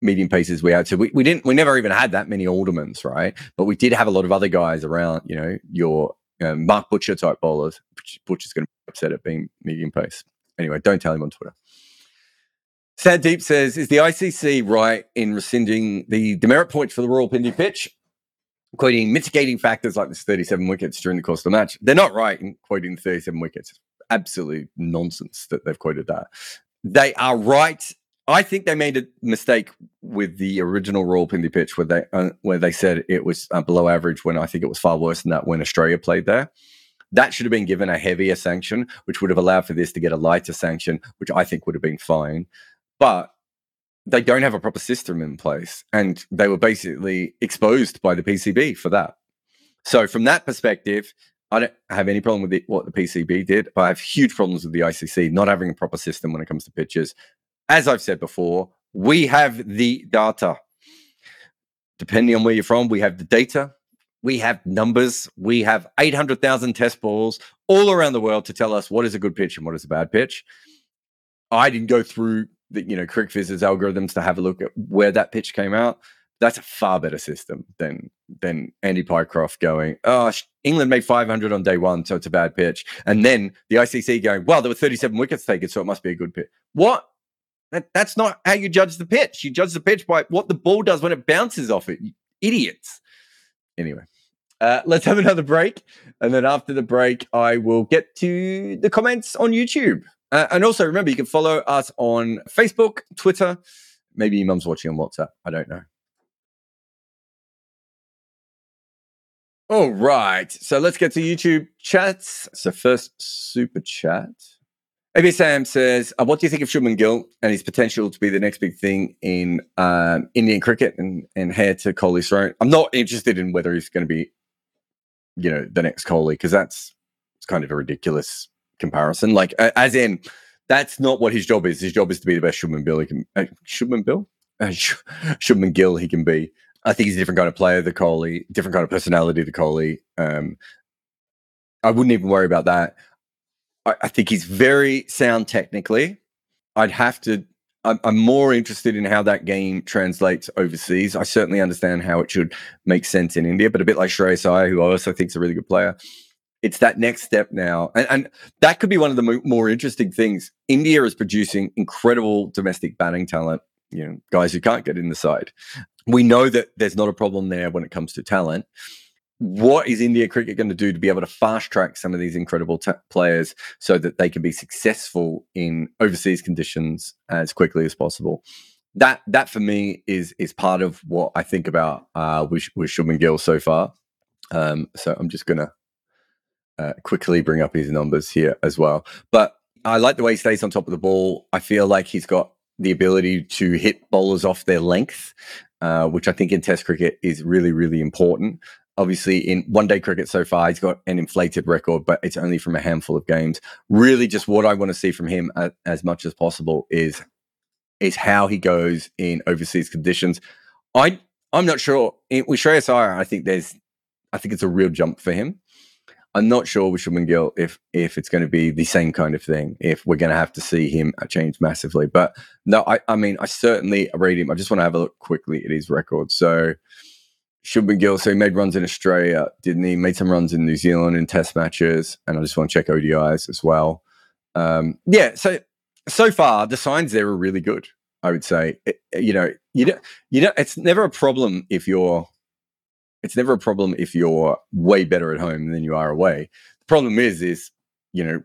medium paces we had. So we, we didn't, we never even had that many Aldermans, right? But we did have a lot of other guys around, you know, your um, Mark Butcher type bowlers. Butcher's going to be upset at being medium pace. Anyway, don't tell him on Twitter. Sad Deep says, is the ICC right in rescinding the demerit points for the Rawalpindi pitch? Quoting mitigating factors like this 37 wickets during the course of the match. They're not right in quoting the 37 wickets. Absolutely nonsense that they've quoted that. They are right I think they made a mistake with the original Rawalpindi pitch where they uh, where they said it was uh, below average when I think it was far worse than that when Australia played there. That should have been given a heavier sanction, which would have allowed for this to get a lighter sanction, which I think would have been fine. But they don't have a proper system in place, and they were basically exposed by the PCB for that. So from that perspective, I don't have any problem with it, what the PCB did, but I have huge problems with the ICC not having a proper system when it comes to pitches as I've said before, we have the data. Depending on where you're from, we have the data, we have numbers, we have 800,000 test balls all around the world to tell us what is a good pitch and what is a bad pitch. I didn't go through the, you know, CricViz's algorithms to have a look at where that pitch came out. That's a far better system than than Andy Pycroft going, oh, England made 500 on day one, so it's a bad pitch. And then the ICC going, well, there were 37 wickets taken, so it must be a good pitch. What? That, that's not how you judge the pitch. You judge the pitch by what the ball does when it bounces off it. idiots. Anyway, uh, let's have another break. And then after the break, I will get to the comments on YouTube. Uh, and also remember, you can follow us on Facebook, Twitter. Maybe your mum's watching on WhatsApp. I don't know. All right. So let's get to YouTube chats. So, first, super chat. AB Sam says, uh, "What do you think of Shubman Gill and his potential to be the next big thing in um, Indian cricket and and heir to Kohli's throne?" I'm not interested in whether he's going to be, you know, the next Kohli because that's it's kind of a ridiculous comparison. Like, uh, as in, that's not what his job is. His job is to be the best Shubman Bill he can. Uh, Shubman Bill, uh, Shubman Gill he can be. I think he's a different kind of player, the Kohli, different kind of personality, the Kohli. Um, I wouldn't even worry about that. I, think he's very sound technically. I'd have to. I'm, more interested in how that game translates overseas. I certainly understand how it should make sense in India, but a bit like Shreyas Iyer, who I also think is a really good player, it's that next step now. And, and that could be one of the mo- more interesting things. India is producing incredible domestic batting talent, you know, guys who can't get in the side. We know that there's not a problem there when it comes to talent what is India cricket going to do to be able to fast track some of these incredible t- players so that they can be successful in overseas conditions as quickly as possible? That that for me is is part of what I think about uh, with, with Shubman Gill so far. Um, so I'm just going to uh, quickly bring up his numbers here as well. But I like the way he stays on top of the ball. I feel like he's got the ability to hit bowlers off their length, uh, which I think in Test cricket is really, really important obviously in one day cricket so far he's got an inflated record but it's only from a handful of games really just what i want to see from him as, as much as possible is is how he goes in overseas conditions i i'm not sure with Shreyas Iyer, i think there's i think it's a real jump for him I'm not sure with Shubman Gill if if it's going to be the same kind of thing. If we're going to have to see him uh, change massively, but no, I, I mean, I certainly rate him. I just want to have a look quickly at his record. So Shubman Gill, so he made runs in Australia, didn't he? Made some runs in New Zealand in Test matches, and I just want to check ODIs as well. Um, yeah, so so far the signs there are really good. I would say, it, you know, you don't, you don't. It's never a problem if you're. It's never a problem if you're way better at home than you are away. The problem is, is you know,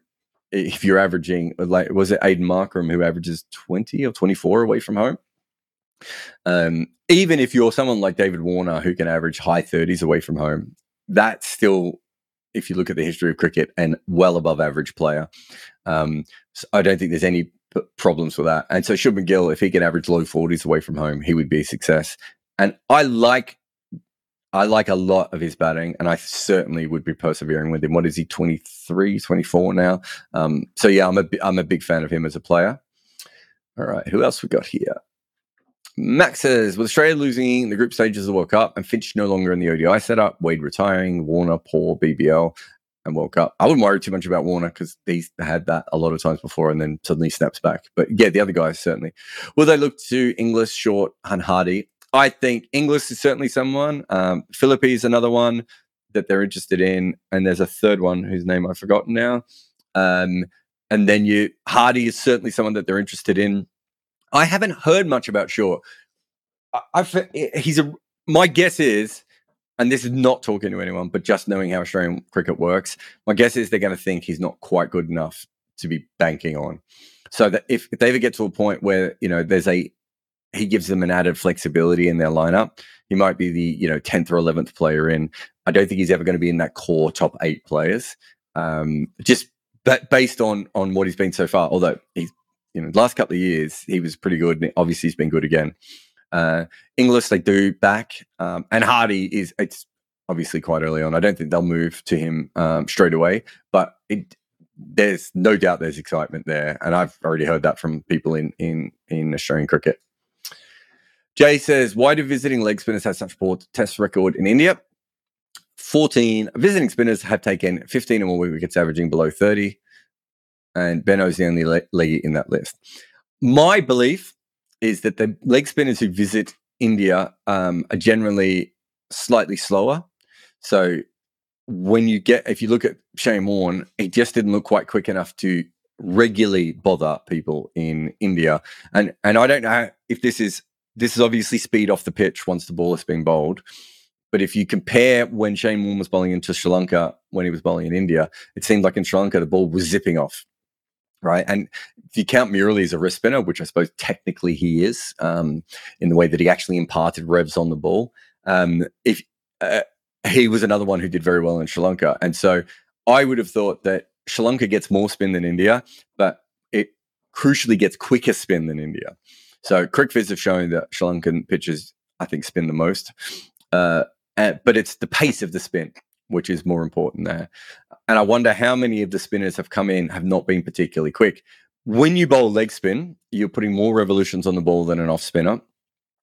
if you're averaging like was it Aiden Markram who averages twenty or twenty four away from home. Um, even if you're someone like David Warner who can average high 30s away from home, that's still, if you look at the history of cricket, and well above average player. Um, so I don't think there's any p- problems with that. And so Shubman Gill, if he can average low 40s away from home, he would be a success. And I like I like a lot of his batting, and I certainly would be persevering with him. What is he, 23, 24 now? Um, so yeah, I'm a I'm a big fan of him as a player. All right, who else we got here? Max says, with Australia losing the group stages of the World Cup and Finch no longer in the ODI setup, Wade retiring, Warner, poor BBL, and World Cup. I wouldn't worry too much about Warner because he's had that a lot of times before and then suddenly snaps back. But yeah, the other guys certainly. Will they look to Inglis, Short, and Hardie? I think Inglis is certainly someone. Um, Philippe is another one that they're interested in. And there's a third one whose name I've forgotten now. Um, and then you Hardie is certainly someone that they're interested in. I haven't heard much about Shaw. I, I've, he's a. My guess is, and this is not talking to anyone, but just knowing how Australian cricket works, my guess is they're going to think he's not quite good enough to be banking on. So that if, if they ever get to a point where you know there's a, he gives them an added flexibility in their lineup. He might be the you know tenth or eleventh player in. I don't think he's ever going to be in that core top eight players. Um, just but based on on what he's been so far, although he's you know, last couple of years he was pretty good. Obviously, he's been good again. Uh, Inglis they do back, um, and Hardie is it's obviously quite early on. I don't think they'll move to him um, straight away, but it, there's no doubt there's excitement there, and I've already heard that from people in in in Australian cricket. Jay says, "Why do visiting leg spinners have such poor test record in India?" 14 visiting spinners have taken 15 or more wickets, averaging below 30 and Benaud's the only le- leg in that list. My belief is that the leg spinners who visit India um, are generally slightly slower. So when you get, if you look at Shane Warne, he just didn't look quite quick enough to regularly bother people in India. And and I don't know if this is this is obviously speed off the pitch once the ball is being bowled. But if you compare when Shane Warne was bowling into Sri Lanka when he was bowling in India, it seemed like in Sri Lanka the ball was zipping off right? And if you count Murali as a wrist spinner, which I suppose technically he is, um, in the way that he actually imparted revs on the ball, um, if uh, he was another one who did very well in Sri Lanka, and so I would have thought that Sri Lanka gets more spin than India, but it crucially gets quicker spin than India. So CricViz have shown that Sri Lankan pitchers, I think, spin the most, uh, and, but it's the pace of the spin which is more important there. And I wonder how many of the spinners have come in have not been particularly quick. When you bowl leg spin, you're putting more revolutions on the ball than an off spinner.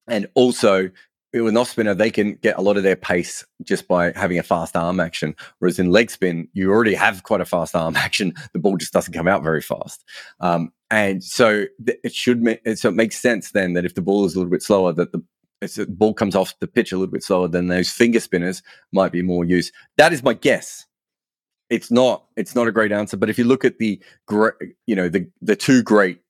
And also, with an off spinner, they can get a lot of their pace just by having a fast arm action. Whereas in leg spin, you already have quite a fast arm (laughs) action. The ball just doesn't come out very fast. Um, and so it should make, so it makes sense then that if the ball is a little bit slower, that the as the ball comes off the pitch a little bit slower, then those finger spinners might be more use. That is my guess. It's not. It's not a great answer, but if you look at the, you know, the the two great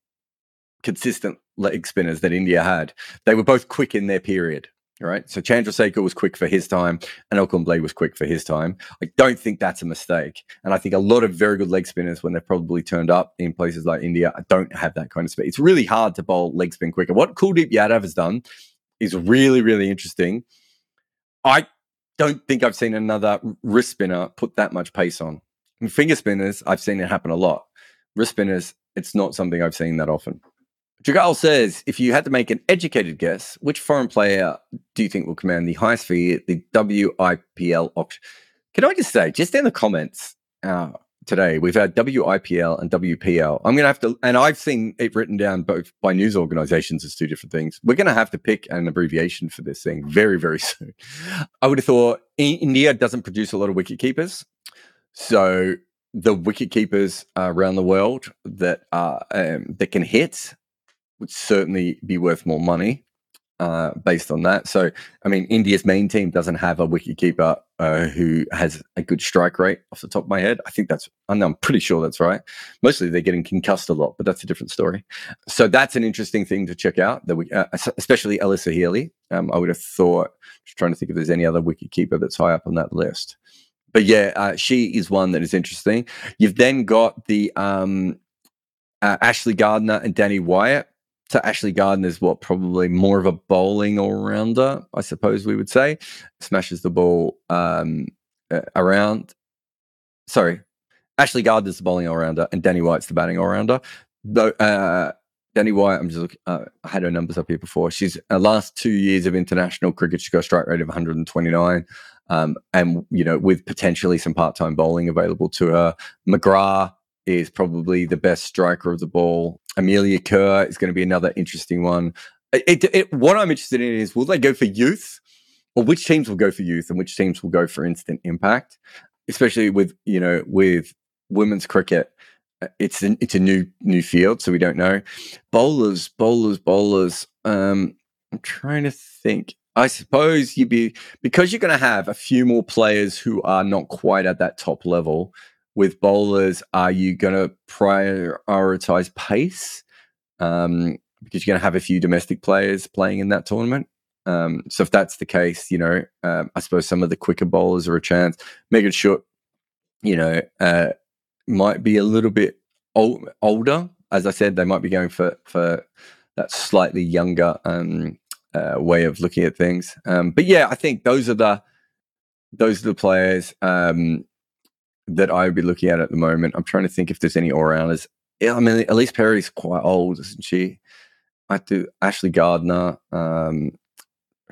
consistent leg spinners that India had, they were both quick in their period. Right. So Chandrasekhar was quick for his time and Anil Kumble was quick for his time. I don't think that's a mistake. And I think a lot of very good leg spinners, when they've probably turned up in places like India, don't have that kind of speed. It's really hard to bowl leg spin quicker. What Kuldeep Yadav has done is really, really interesting. I don't think I've seen another wrist spinner put that much pace on. And finger spinners, I've seen it happen a lot. Wrist spinners, it's not something I've seen that often. Jagal says, if you had to make an educated guess, which foreign player do you think will command the highest fee at the WIPL auction? Can I just say, just in the comments, uh, today. We've had WIPL and WPL. I'm going to have to, and I've seen it written down both by news organizations as two different things. We're going to have to pick an abbreviation for this thing very, very (laughs) soon. I would have thought India doesn't produce a lot of wicket keepers. So the wicket keepers around the world that are um, that can hit would certainly be worth more money uh, based on that. So, I mean, India's main team doesn't have a wicketkeeper uh, who has a good strike rate off the top of my head. I think that's, I'm pretty sure that's right. Mostly they're getting concussed a lot, but that's a different story. So that's an interesting thing to check out. That we, uh, especially Alyssa Healy. Um, I would have thought. Just trying to think if there's any other wicketkeeper that's high up on that list. But yeah, uh, she is one that is interesting. You've then got the um, uh, Ashley Gardner and Danni Wyatt so Ashley Gardner is what probably more of a bowling all rounder, I suppose we would say. Smashes the ball um, around. Sorry, Ashley Gardner's the bowling all rounder, and Danni Wyatt's the batting all rounder. Though uh, Danni Wyatt, I'm just looking, uh, I had her numbers up here before. She's uh, last two years of international cricket, she got a strike rate of 129. Um, and you know, with potentially some part-time bowling available to her, McGrath is probably the best striker of the ball. Amelia Kerr is going to be another interesting one. It, it, what I'm interested in is will they go for youth, or which teams will go for youth, and which teams will go for instant impact, especially with you know with women's cricket. Uh, it's an, it's a new new field, so we don't know. Bowlers, bowlers, bowlers. Um, I'm trying to think. I suppose you'd be because you're going to have a few more players who are not quite at that top level with bowlers, are you going to prioritize pace? Um, because you're going to have a few domestic players playing in that tournament. Um, so if that's the case, you know, um, I suppose some of the quicker bowlers are a chance. Megan Schutt, you know, uh, might be a little bit old, older. As I said, they might be going for for that slightly younger um, uh, way of looking at things. Um, but yeah, I think those are the those are the players. Um, that I would be looking at at the moment. I'm trying to think if there's any all rounders. Yeah, I mean, Ellyse Perry's quite old, isn't she? I do Ashley Gardner. Um,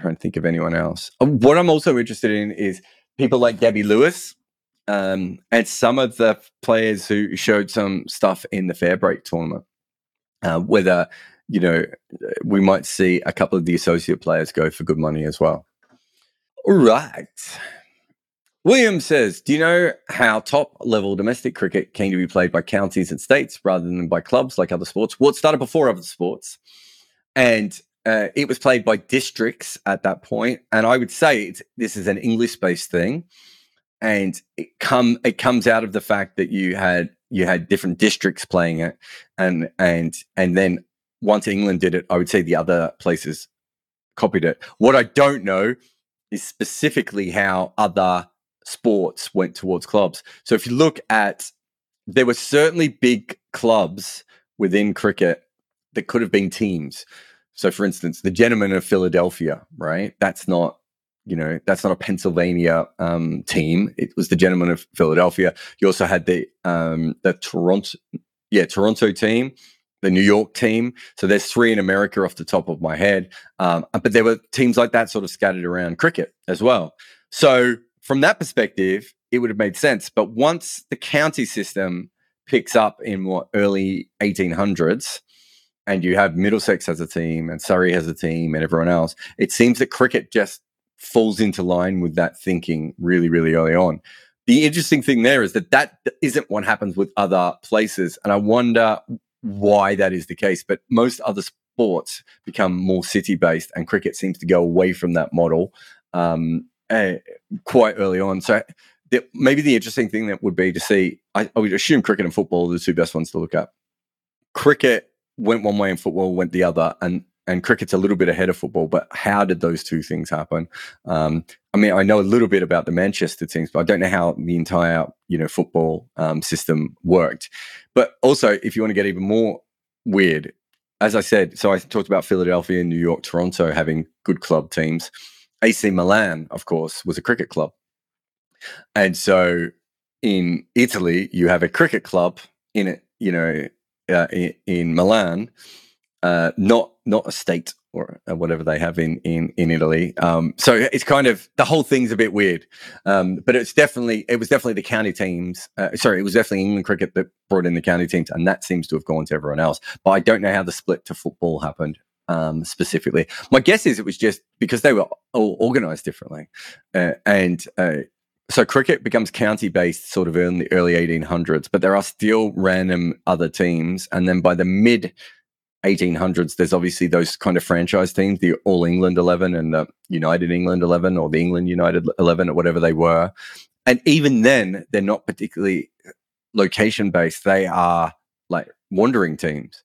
trying to think of anyone else. Uh, what I'm also interested in is people like Gabby Lewis um, and some of the players who showed some stuff in the Fairbreak tournament. Uh, whether you know we might see a couple of the associate players go for good money as well. All right. William says, Do you know how top level domestic cricket came to be played by counties and states rather than by clubs like other sports? Well, it started before other sports. And uh, it was played by districts at that point. And I would say this is an English based thing. And it come it comes out of the fact that you had you had different districts playing it, and and and then once England did it, I would say the other places copied it. What I don't know is specifically how other sports went towards clubs. So if you look at, there were certainly big clubs within cricket that could have been teams. So, for instance, the Gentlemen of Philadelphia, right? That's not, you know, that's not a Pennsylvania um, team. It was the Gentlemen of Philadelphia. You also had the um, the Toronto, yeah, Toronto team, the New York team. So there's three in America off the top of my head. Um, but there were teams like that sort of scattered around cricket as well. So from that perspective, it would have made sense. But once the county system picks up in what early 1800s, and you have Middlesex as a team and Surrey has a team and everyone else, it seems that cricket just falls into line with that thinking really, really early on. The interesting thing there is that that isn't what happens with other places. And I wonder why that is the case. But most other sports become more city based, and cricket seems to go away from that model. Um, uh, quite early on. So the, maybe the interesting thing that would be to see, I, I, would assume cricket and football are the two best ones to look at. Cricket went one way and football went the other, and and cricket's a little bit ahead of football. But how did those two things happen? Um, I mean, I know a little bit about the Manchester teams, but I don't know how the entire you know football um, system worked. But also, if you want to get even more weird, as I said, so I talked about Philadelphia, New York, Toronto having good club teams. AC Milan, of course, was a cricket club. And so in Italy, you have a cricket club in it, you know, uh, in, in, Milan, uh, not not a state or uh, whatever they have in in in Italy. Um, so it's kind of the whole thing's a bit weird, um, but it's definitely it was definitely the county teams. Uh, sorry, it was definitely England cricket that brought in the county teams, and that seems to have gone to everyone else. But I don't know how the split to football happened um, specifically. My guess is it was just because they were all organized differently, uh, and uh, so cricket becomes county based sort of in the early 1800s, but there are still random other teams. And then by the mid 1800s, there's obviously those kind of franchise teams, the All England 11 and the United England 11 or the England United 11 or whatever they were. And even then, they're not particularly location based. They are like wandering teams.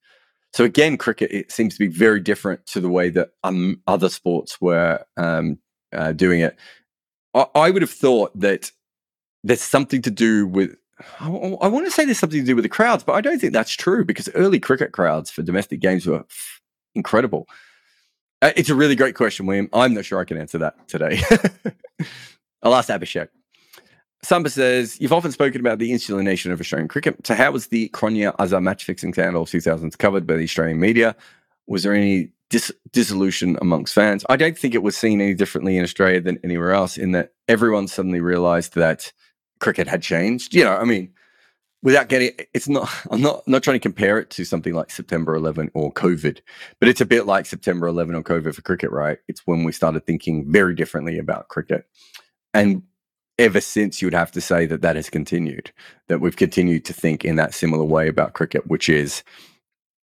So again, cricket it seems to be very different to the way that um, other sports were um, uh, doing it. I, I, would have thought that there's something to do with. I, I want to say there's something to do with the crowds, but I don't think that's true because early cricket crowds for domestic games were incredible. Uh, it's a really great question, William. I'm not sure I can answer that today. (laughs) I'll ask Abhishek. Samba says, You've often spoken about the insular insulination of Australian cricket. So, how was the Cronje Azhar match fixing scandal of 2000s covered by the Australian media? Was there any dis- dissolution amongst fans? I don't think it was seen any differently in Australia than anywhere else, in that everyone suddenly realized that cricket had changed. You know, I mean, without getting it's not i'm not not trying to compare it to something like september 11 or covid but it's a bit like september 11 or covid for cricket right it's when we started thinking very differently about cricket and ever since you would have to say that that has continued that we've continued to think in that similar way about cricket which is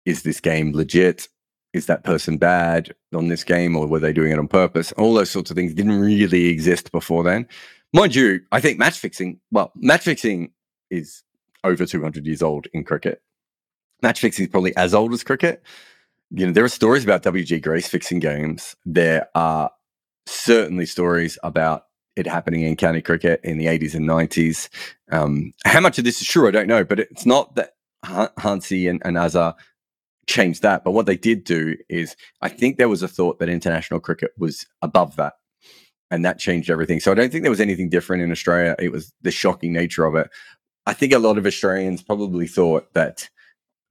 is this game legit? Is that person bad on this game or were they doing it on purpose? All those sorts of things didn't really exist before then. Mind you i think match fixing well match fixing is over 200 years old in cricket. Match fixing is probably as old as cricket. You know there are stories about wg grace fixing games. There are certainly stories about it happening in county cricket in the 80s and 90s. Um, how much of this is true, I don't know, but it's not that Hansie and, and Azhar changed that. But what they did do is, I think there was a thought that international cricket was above that. And that changed everything. So I don't think there was anything different in Australia. It was the shocking nature of it. I think a lot of Australians probably thought that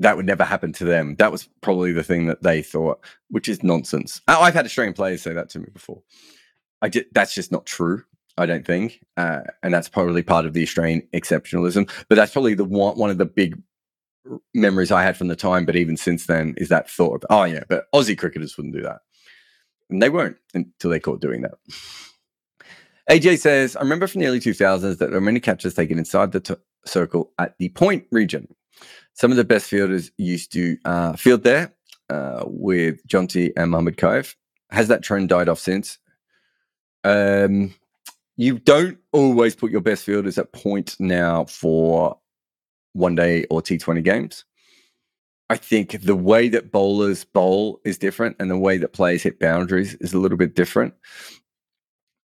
that would never happen to them. That was probably the thing that they thought, which is nonsense. I've had Australian players say that to me before. I did, that's just not true. I don't think, uh, and that's probably part of the Australian exceptionalism. But that's probably the one one of the big memories I had from the time. But even since then, is that thought, of, oh yeah, but Aussie cricketers wouldn't do that, and they won't until they caught doing that. AJ says, I remember from the early 2000s that there were many catches taken inside the t- circle at the point region. Some of the best fielders used to uh, field there uh, with Jonty and Mohammad Kaif. Has that trend died off since? Um, you don't always put your best fielders at point now for one day or T20 games. I think the way that bowlers bowl is different and the way that players hit boundaries is a little bit different.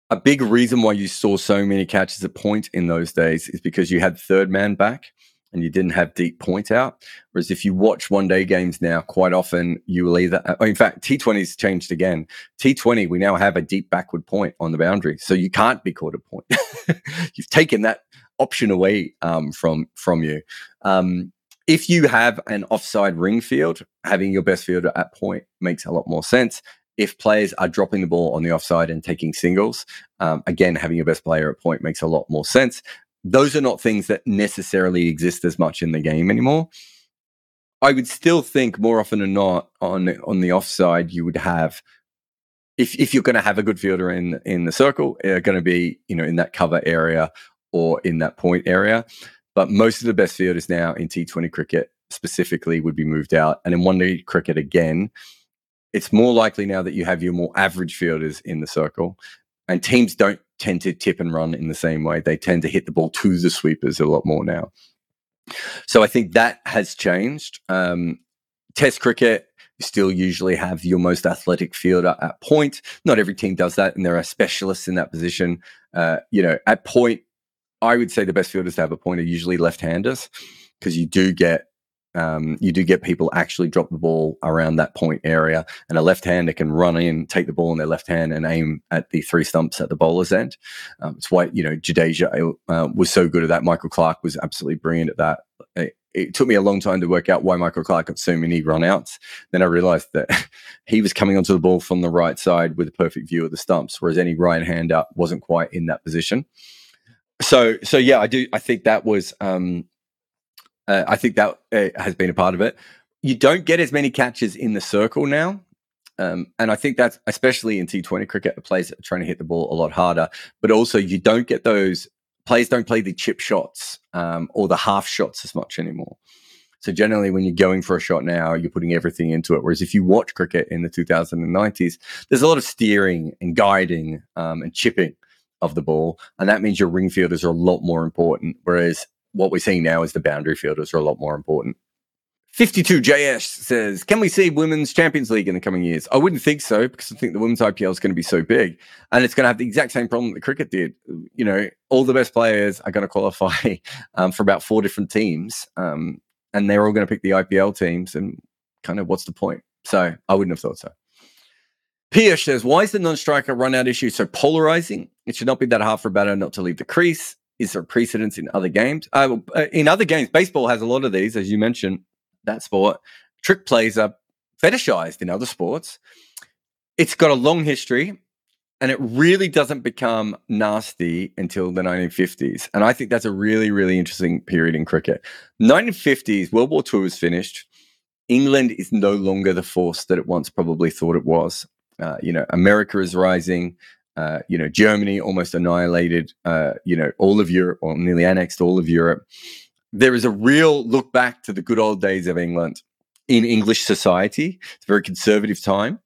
A big reason why you saw so many catches at point in those days is because you had third man back and you didn't have deep point out. Whereas if you watch one day games now, quite often you will either, oh, in fact, T20's changed again. T20, we now have a deep backward point on the boundary. So you can't be caught at point. (laughs) You've taken that option away um, from, from you. Um, if you have an offside ring field, having your best fielder at point makes a lot more sense. If players are dropping the ball on the offside and taking singles, um, again, having your best player at point makes a lot more sense those are not things that necessarily exist as much in the game anymore. I would still think more often than not on on the offside you would have if if you're going to have a good fielder in in the circle, they're going to be you know in that cover area or in that point area. But most of the best fielders now in T20 cricket specifically would be moved out, and in one day cricket again, it's more likely now that you have your more average fielders in the circle, and teams don't tend to tip and run in the same way. They tend to hit the ball to the sweepers a lot more now. So I think that has changed. Um, test cricket, you still usually have your most athletic fielder at point. Not every team does that, and there are specialists in that position. Uh, you know, at point, I would say the best fielders to have a point are usually left-handers because you do get um, you do get people actually drop the ball around that point area, and a left-hander can run in, take the ball in their left hand, and aim at the three stumps at the bowler's end. Um, it's why you know Jadeja uh, was so good at that. Michael Clarke was absolutely brilliant at that. It, it, took me a long time to work out why Michael Clarke got so many runouts. Then I realized that (laughs) he was coming onto the ball from the right side with a perfect view of the stumps, whereas any right hander wasn't quite in that position. So, so yeah, I do. I think that was um, uh, I think that uh, has been a part of it. You don't get as many catches in the circle now. Um, and I think that's especially in T20 cricket, the players are trying to hit the ball a lot harder. But also, you don't get those players don't play the chip shots um, or the half shots as much anymore. So generally, when you're going for a shot now, you're putting everything into it. Whereas if you watch cricket in the 2090s, there's a lot of steering and guiding um, and chipping of the ball, and that means your ring fielders are a lot more important. Whereas what we're seeing now is the boundary fielders are a lot more important. 52JS says, Can we see Women's Champions League in the coming years? I wouldn't think so because I think the Women's IPL is going to be so big and it's going to have the exact same problem that cricket did. You know, all the best players are going (laughs) to qualify um, for about four different teams um, and they're all going to pick the IPL teams. And kind of what's the point? So I wouldn't have thought so. Pierce says, Why is the non striker run out issue so polarizing? It should not be that hard for a batter not to leave the crease. Is there precedence in other games? Uh, in other games, baseball has a lot of these, as you mentioned that sport. Trick plays are fetishized in other sports. It's got a long history and it really doesn't become nasty until the 1950s. And I think that's a really, really interesting period in cricket. 1950s, World War II was finished. England is no longer the force that it once probably thought it was. Uh, you know, America is rising. Uh, you know, Germany almost annihilated. Uh, you know, all of Europe, or nearly annexed all of Europe there is a real look back to the good old days of England in English society. It's a very conservative time.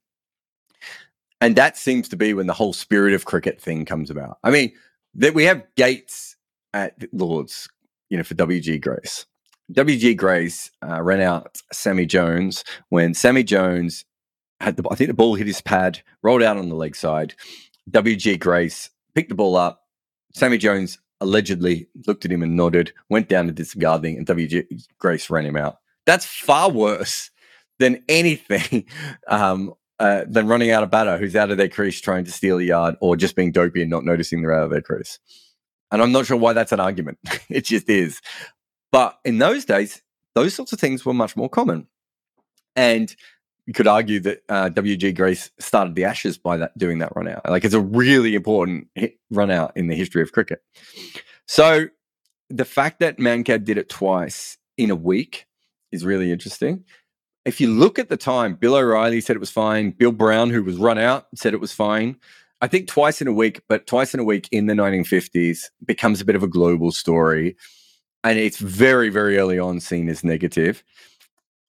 And that seems to be when the whole spirit of cricket thing comes about. I mean, that we have gates at Lords, you know, for WG Grace. WG Grace uh, ran out Sammy Jones when Sammy Jones had the, I think the ball hit his pad, rolled out on the leg side. WG Grace picked the ball up. Sammy Jones allegedly looked at him and nodded, went down to discarding, and W.G. Grace ran him out. That's far worse than anything (laughs) um, uh, than running out a batter who's out of their crease trying to steal a yard or just being dopey and not noticing they're out of their crease. And I'm not sure why that's an argument. (laughs) it just is. But in those days, those sorts of things were much more common. And you could argue that uh, WG Grace started the Ashes by that doing that run out. Like it's a really important run out in the history of cricket. So the fact that Mankad did it twice in a week is really interesting. If you look at the time, Bill O'Reilly said it was fine. Bill Brown, who was run out, said it was fine. I think twice in a week, but twice in a week in the 1950s becomes a bit of a global story. And it's very, very early on seen as negative.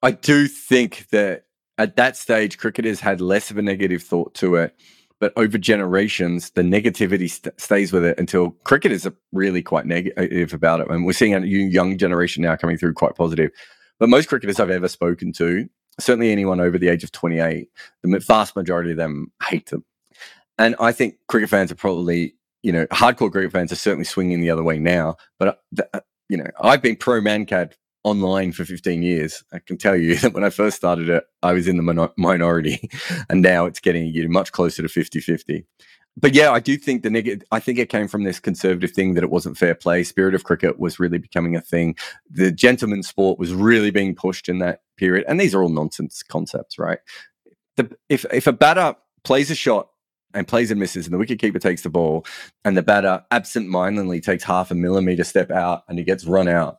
I do think that at that stage, cricketers had less of a negative thought to it. But over generations, the negativity st- stays with it until cricketers are really quite negative about it. And we're seeing a young generation now coming through quite positive. But most cricketers I've ever spoken to, certainly anyone over the age of 28, the vast majority of them hate them. And I think cricket fans are probably, you know, hardcore cricket fans are certainly swinging the other way now. But, uh, uh you know, I've been pro Mankad online for 15 years, I can tell you (laughs) that when I first started it, I was in the min- minority, (laughs) and now it's getting you much closer to 50 50. But yeah, I do think the negative. I think it came from this conservative thing that it wasn't fair play. Spirit of cricket was really becoming a thing. The gentleman sport was really being pushed in that period, and these are all nonsense concepts, right? The, if if a batter plays a shot and plays and misses, and the wicketkeeper takes the ball, and the batter absent-mindedly takes half a millimeter step out, and he gets run out,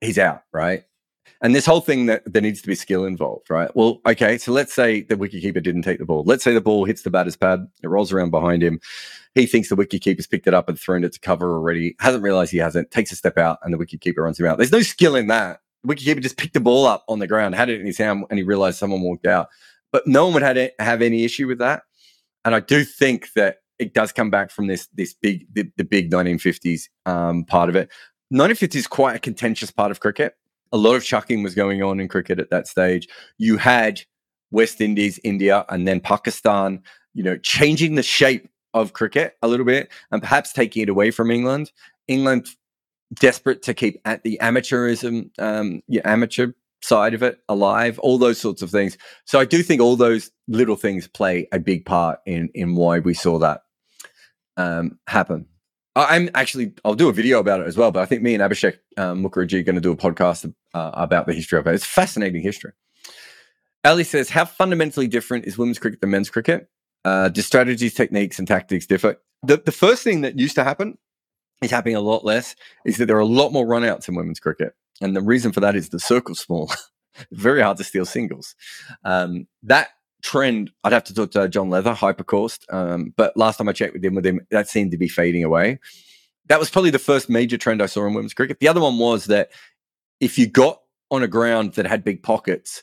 he's out, right? And this whole thing that there needs to be skill involved, right? Well, okay, so let's say the wicketkeeper didn't take the ball. Let's say the ball hits the batter's pad, it rolls around behind him. He thinks the wicketkeeper's picked it up and thrown it to cover already, hasn't realized he hasn't, takes a step out, and the wicketkeeper runs him out. There's no skill in that. The wicketkeeper just picked the ball up on the ground, had it in his hand, and he realized someone walked out. But no one would have, have any issue with that. And I do think that it does come back from this this big the, the big 1950s um, part of it. 1950s is quite a contentious part of cricket. A lot of chucking was going on in cricket at that stage. You had West Indies, India, and then Pakistan, you know, changing the shape of cricket a little bit and perhaps taking it away from England. England desperate to keep at the amateurism, um, yeah, amateur side of it alive, all those sorts of things. So I do think all those little things play a big part in in why we saw that um, happen. I'm actually, I'll do a video about it as well, but I think me and Abhishek um, Mukherjee are going to do a podcast uh, about the history of it. It's fascinating history. Ali says, How fundamentally different is women's cricket than men's cricket? Uh, do strategies, techniques, and tactics differ? The, the first thing that used to happen is happening a lot less is that there are a lot more runouts in women's cricket. And the reason for that is the circle's small. (laughs) Very hard to steal singles. Um, that trend, I'd have to talk to John Leather, Hypercourse. Um, but last time I checked with him, with him, that seemed to be fading away. that was probably the first major trend I saw in women's cricket. The other one was that if you got on a ground that had big pockets,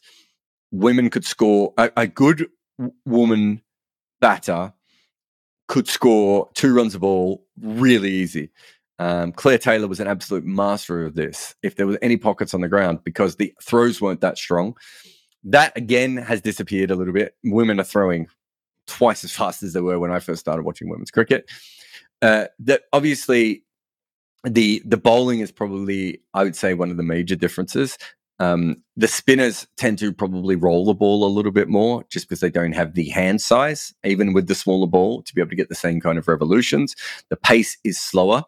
women could score a, a good woman batter could score two runs of ball really easy. Um, Claire Taylor was an absolute master of this. If there was any pockets on the ground, because the throws weren't that strong, that again has disappeared a little bit. Women are throwing twice as fast as they were when I first started watching women's cricket. Uh, that obviously the the bowling is probably I would say one of the major differences. Um, the spinners tend to probably roll the ball a little bit more just because they don't have the hand size, even with the smaller ball, to be able to get the same kind of revolutions. The pace is slower.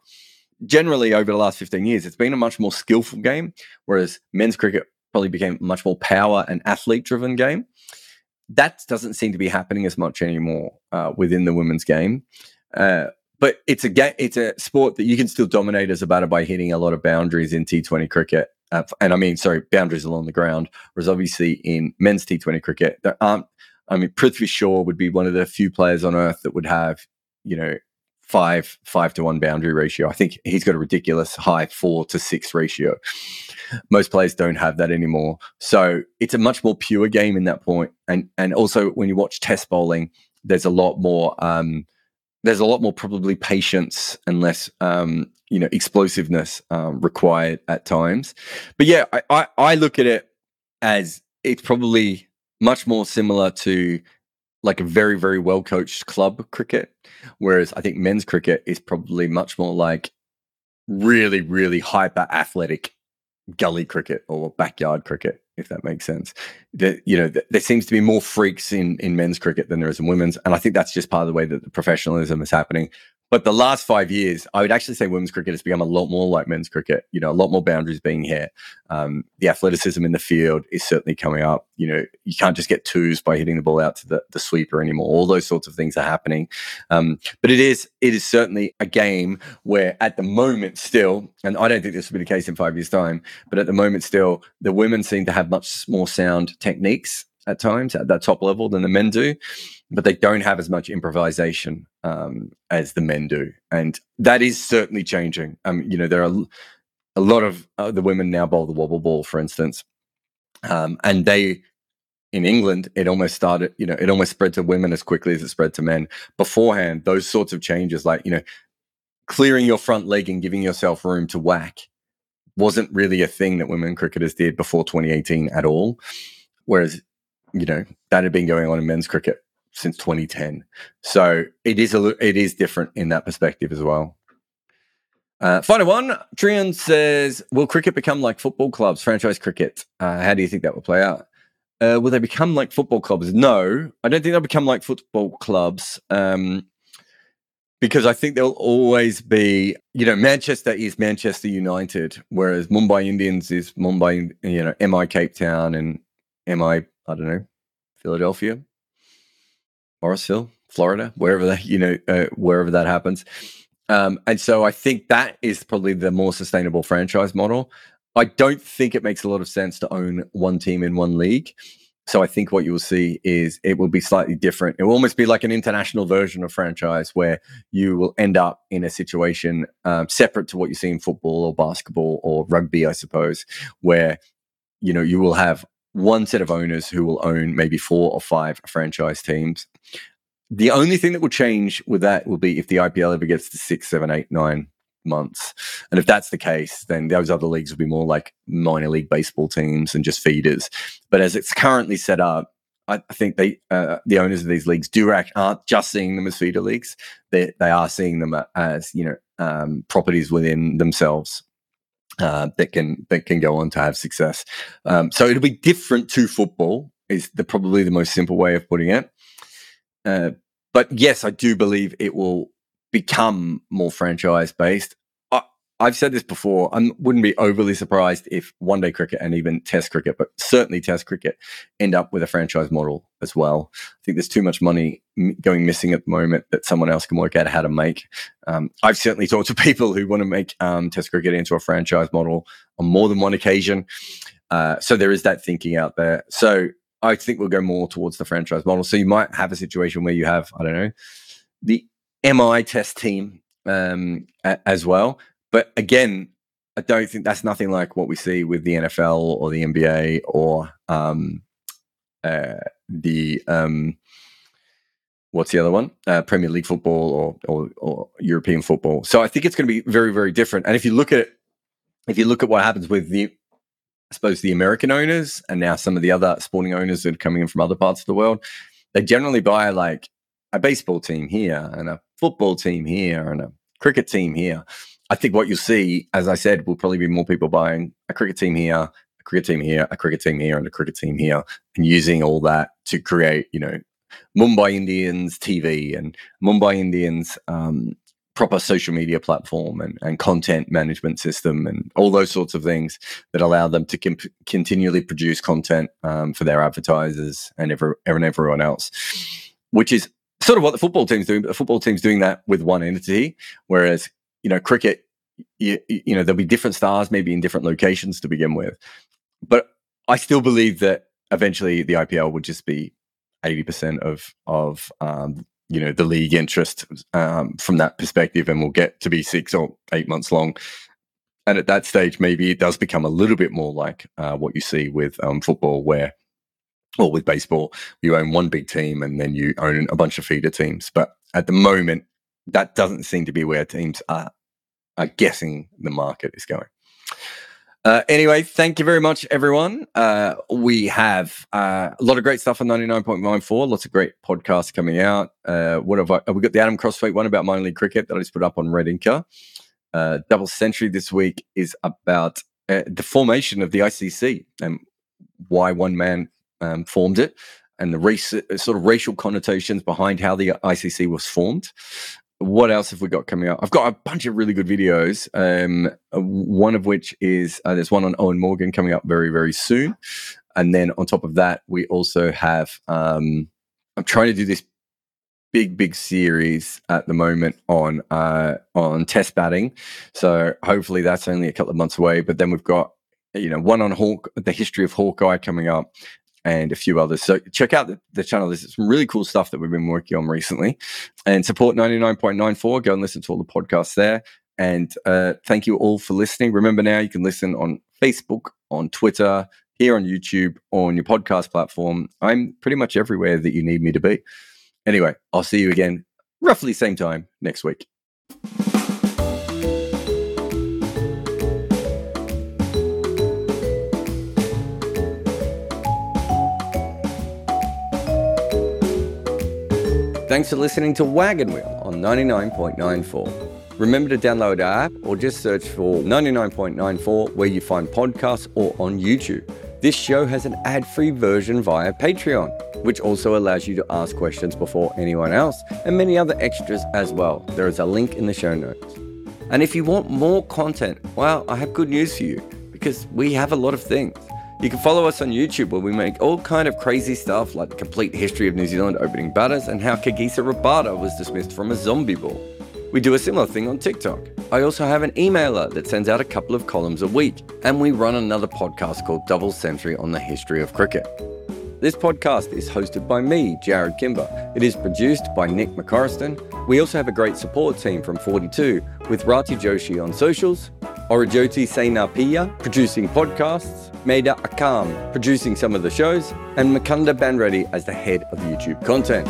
Generally, over the last 15 years, it's been a much more skillful game, whereas men's cricket probably became much more power and athlete driven game. That doesn't seem to be happening as much anymore uh, within the women's game. Uh, but it's a game, it's a sport that you can still dominate as a batter by hitting a lot of boundaries in T20 cricket. Uh, and I mean, sorry, boundaries along the ground. Whereas obviously in men's T20 cricket, there aren't. I mean, Prithvi Shaw would be one of the few players on earth that would have, you know, five five to one boundary ratio. I think he's got a ridiculous high four to six ratio. Most players don't have that anymore. So it's a much more pure game in that point. And and also when you watch test bowling, there's a lot more um, there's a lot more probably patience and less um, you know explosiveness um, required at times. But yeah, I, I, I look at it as it's probably much more similar to like a very very well coached club cricket, whereas I think men's cricket is probably much more like really really hyper athletic gully cricket or backyard cricket if that makes sense. That you know, th- there seems to be more freaks in in men's cricket than there is in women's, and I think that's just part of the way that the professionalism is happening. But the last five years, I would actually say women's cricket has become a lot more like men's cricket. You know, a lot more boundaries being hit. Um, the athleticism in the field is certainly coming up. You know, you can't just get twos by hitting the ball out to the, the sweeper anymore. All those sorts of things are happening. Um, but it is it is certainly a game where, at the moment, still, and I don't think this will be the case in five years' time, but at the moment, still, the women seem to have much more sound techniques at times at that top level than the men do, but they don't have as much improvisation um, as the men do, and that is certainly changing. Um, you know, there are a lot of uh, the women now bowl the wobble ball, for instance, um, and they in England, it almost started, you know, it almost spread to women as quickly as it spread to men. Beforehand, those sorts of changes, like, you know, clearing your front leg and giving yourself room to whack, wasn't really a thing that women cricketers did before 2018 at all. Whereas you know that had been going on in men's cricket since 2010. So it is a it is different in that perspective as well. Uh, final one, Trion says, "Will cricket become like football clubs, franchise cricket? Uh, how do you think that will play out? Uh, will they become like football clubs? No, I don't think they'll become like football clubs." Um, because I think there'll always be, you know, Manchester is Manchester United, whereas Mumbai Indians is Mumbai, you know, MI Cape Town and MI I don't know, Philadelphia, Morrisville, Florida, wherever that you know uh, wherever that happens. Um, and so I think that is probably the more sustainable franchise model. I don't think it makes a lot of sense to own one team in one league. So I think what you will see is it will be slightly different. It will almost be like an international version of franchise where you will end up in a situation um, separate to what you see in football or basketball or rugby, I suppose, where you know you will have one set of owners who will own maybe four or five franchise teams. The only thing that will change with that will be if the IPL ever gets to six, seven, eight, nine months. And if that's the case, then those other leagues will be more like minor league baseball teams and just feeders. But as it's currently set up, I think they, uh, the owners of these leagues act, aren't just seeing them as feeder leagues. They, they are seeing them as, you know, um, properties within themselves uh, that can that can go on to have success. Um, so it'll be different to football is the probably the most simple way of putting it. Uh, but yes, I do believe it will become more franchise based. I've said this before. I wouldn't be overly surprised if one day cricket and even test cricket, but certainly test cricket, end up with a franchise model as well. I think there's too much money going missing at the moment that someone else can work out how to make. Um, I've certainly talked to (laughs) people who want to make um, test cricket into a franchise model on more than one occasion. Uh, so there is that thinking out there. So I think we'll go more towards the franchise model. So you might have a situation where you have, I don't know, the MI test team um, a- as well. But again, I don't think that's nothing like what we see with the NFL or the NBA or um, uh, the um, what's the other one? Uh, Premier League football or, or or European football. So I think it's going to be very very different. And if you look at if you look at what happens with the suppose the American owners and now some of the other sporting owners that are coming in from other parts of the world, they generally buy like a baseball team here and a football team here and a cricket team here. I think what you'll see, as I said, will probably be more people buying a cricket team here, a cricket team here, a cricket team here, and a cricket team here, and using all that to create, you know, Mumbai Indians TV and Mumbai Indians um, proper social media platform and, and content management system and all those sorts of things that allow them to comp- continually produce content um, for their advertisers and, every, and everyone else, which is sort of what the football team's doing. But the football team's doing that with one entity, whereas you know cricket, you, you know there'll be different stars maybe in different locations to begin with, but I still believe that eventually the IPL would just be eighty percent of of um, you know the league interest um, from that perspective, and we'll get to be six or eight months long. And at that stage, maybe it does become a little bit more like uh, what you see with um, football, where or with baseball, you own one big team and then you own a bunch of feeder teams. But at the moment, that doesn't seem to be where teams are, are guessing the market is going. Uh, anyway, thank you very much, everyone. Uh, we have uh, a lot of great stuff on 99.94, lots of great podcasts coming out. Uh, what have I, we got the Adam Crosthwaite one about minor league cricket that I just put up on Red Inker. Uh, Double Century this week is about uh, the formation of the ICC and why one man um, formed it and the race sort of racial connotations behind how the ICC was formed what else have we got coming up? I've got a bunch of really good videos. Um, uh, one of which is uh, there's one on Eoin Morgan coming up very very soon, and then on top of that, we also have. Um, I'm trying to do this big big series at the moment on uh, on test batting, so hopefully that's only a couple of months away. But then we've got you know one on Hawk, the history of Hawkeye coming up, and a few others. So check out the, the, channel. There's some really cool stuff that we've been working on recently. And support 99.94. Go and listen to all the podcasts there. And uh, thank you all for listening. Remember now you can listen on Facebook, on Twitter, here on YouTube, on your podcast platform. I'm pretty much everywhere that you need me to be. Anyway, I'll see you again roughly same time next week. Thanks for listening to Wagon Wheel on 99.94. Remember to download our app or just search for 99.94 where you find podcasts or on YouTube. This show has an ad free version via Patreon, which also allows you to ask questions before anyone else and many other extras as well. There is a link in the show notes. And if you want more content, well, I have good news for you because we have a lot of things. You can follow us on YouTube where we make all kind of crazy stuff like complete history of New Zealand opening batters and how Kagiso Rabada was dismissed from a zombie ball. We do a similar thing on TikTok. I also have an emailer that sends out a couple of columns a week, and we run another podcast called Double Century on the history of cricket. This podcast is hosted by me, Jarrod Kimber. It is produced by Nick McCorriston. We also have a great support team from 42 with Rati Joshi on socials, Orajoti Sainapia producing podcasts, Maida Akam producing some of the shows, and Makunda Banreddy as the head of YouTube content.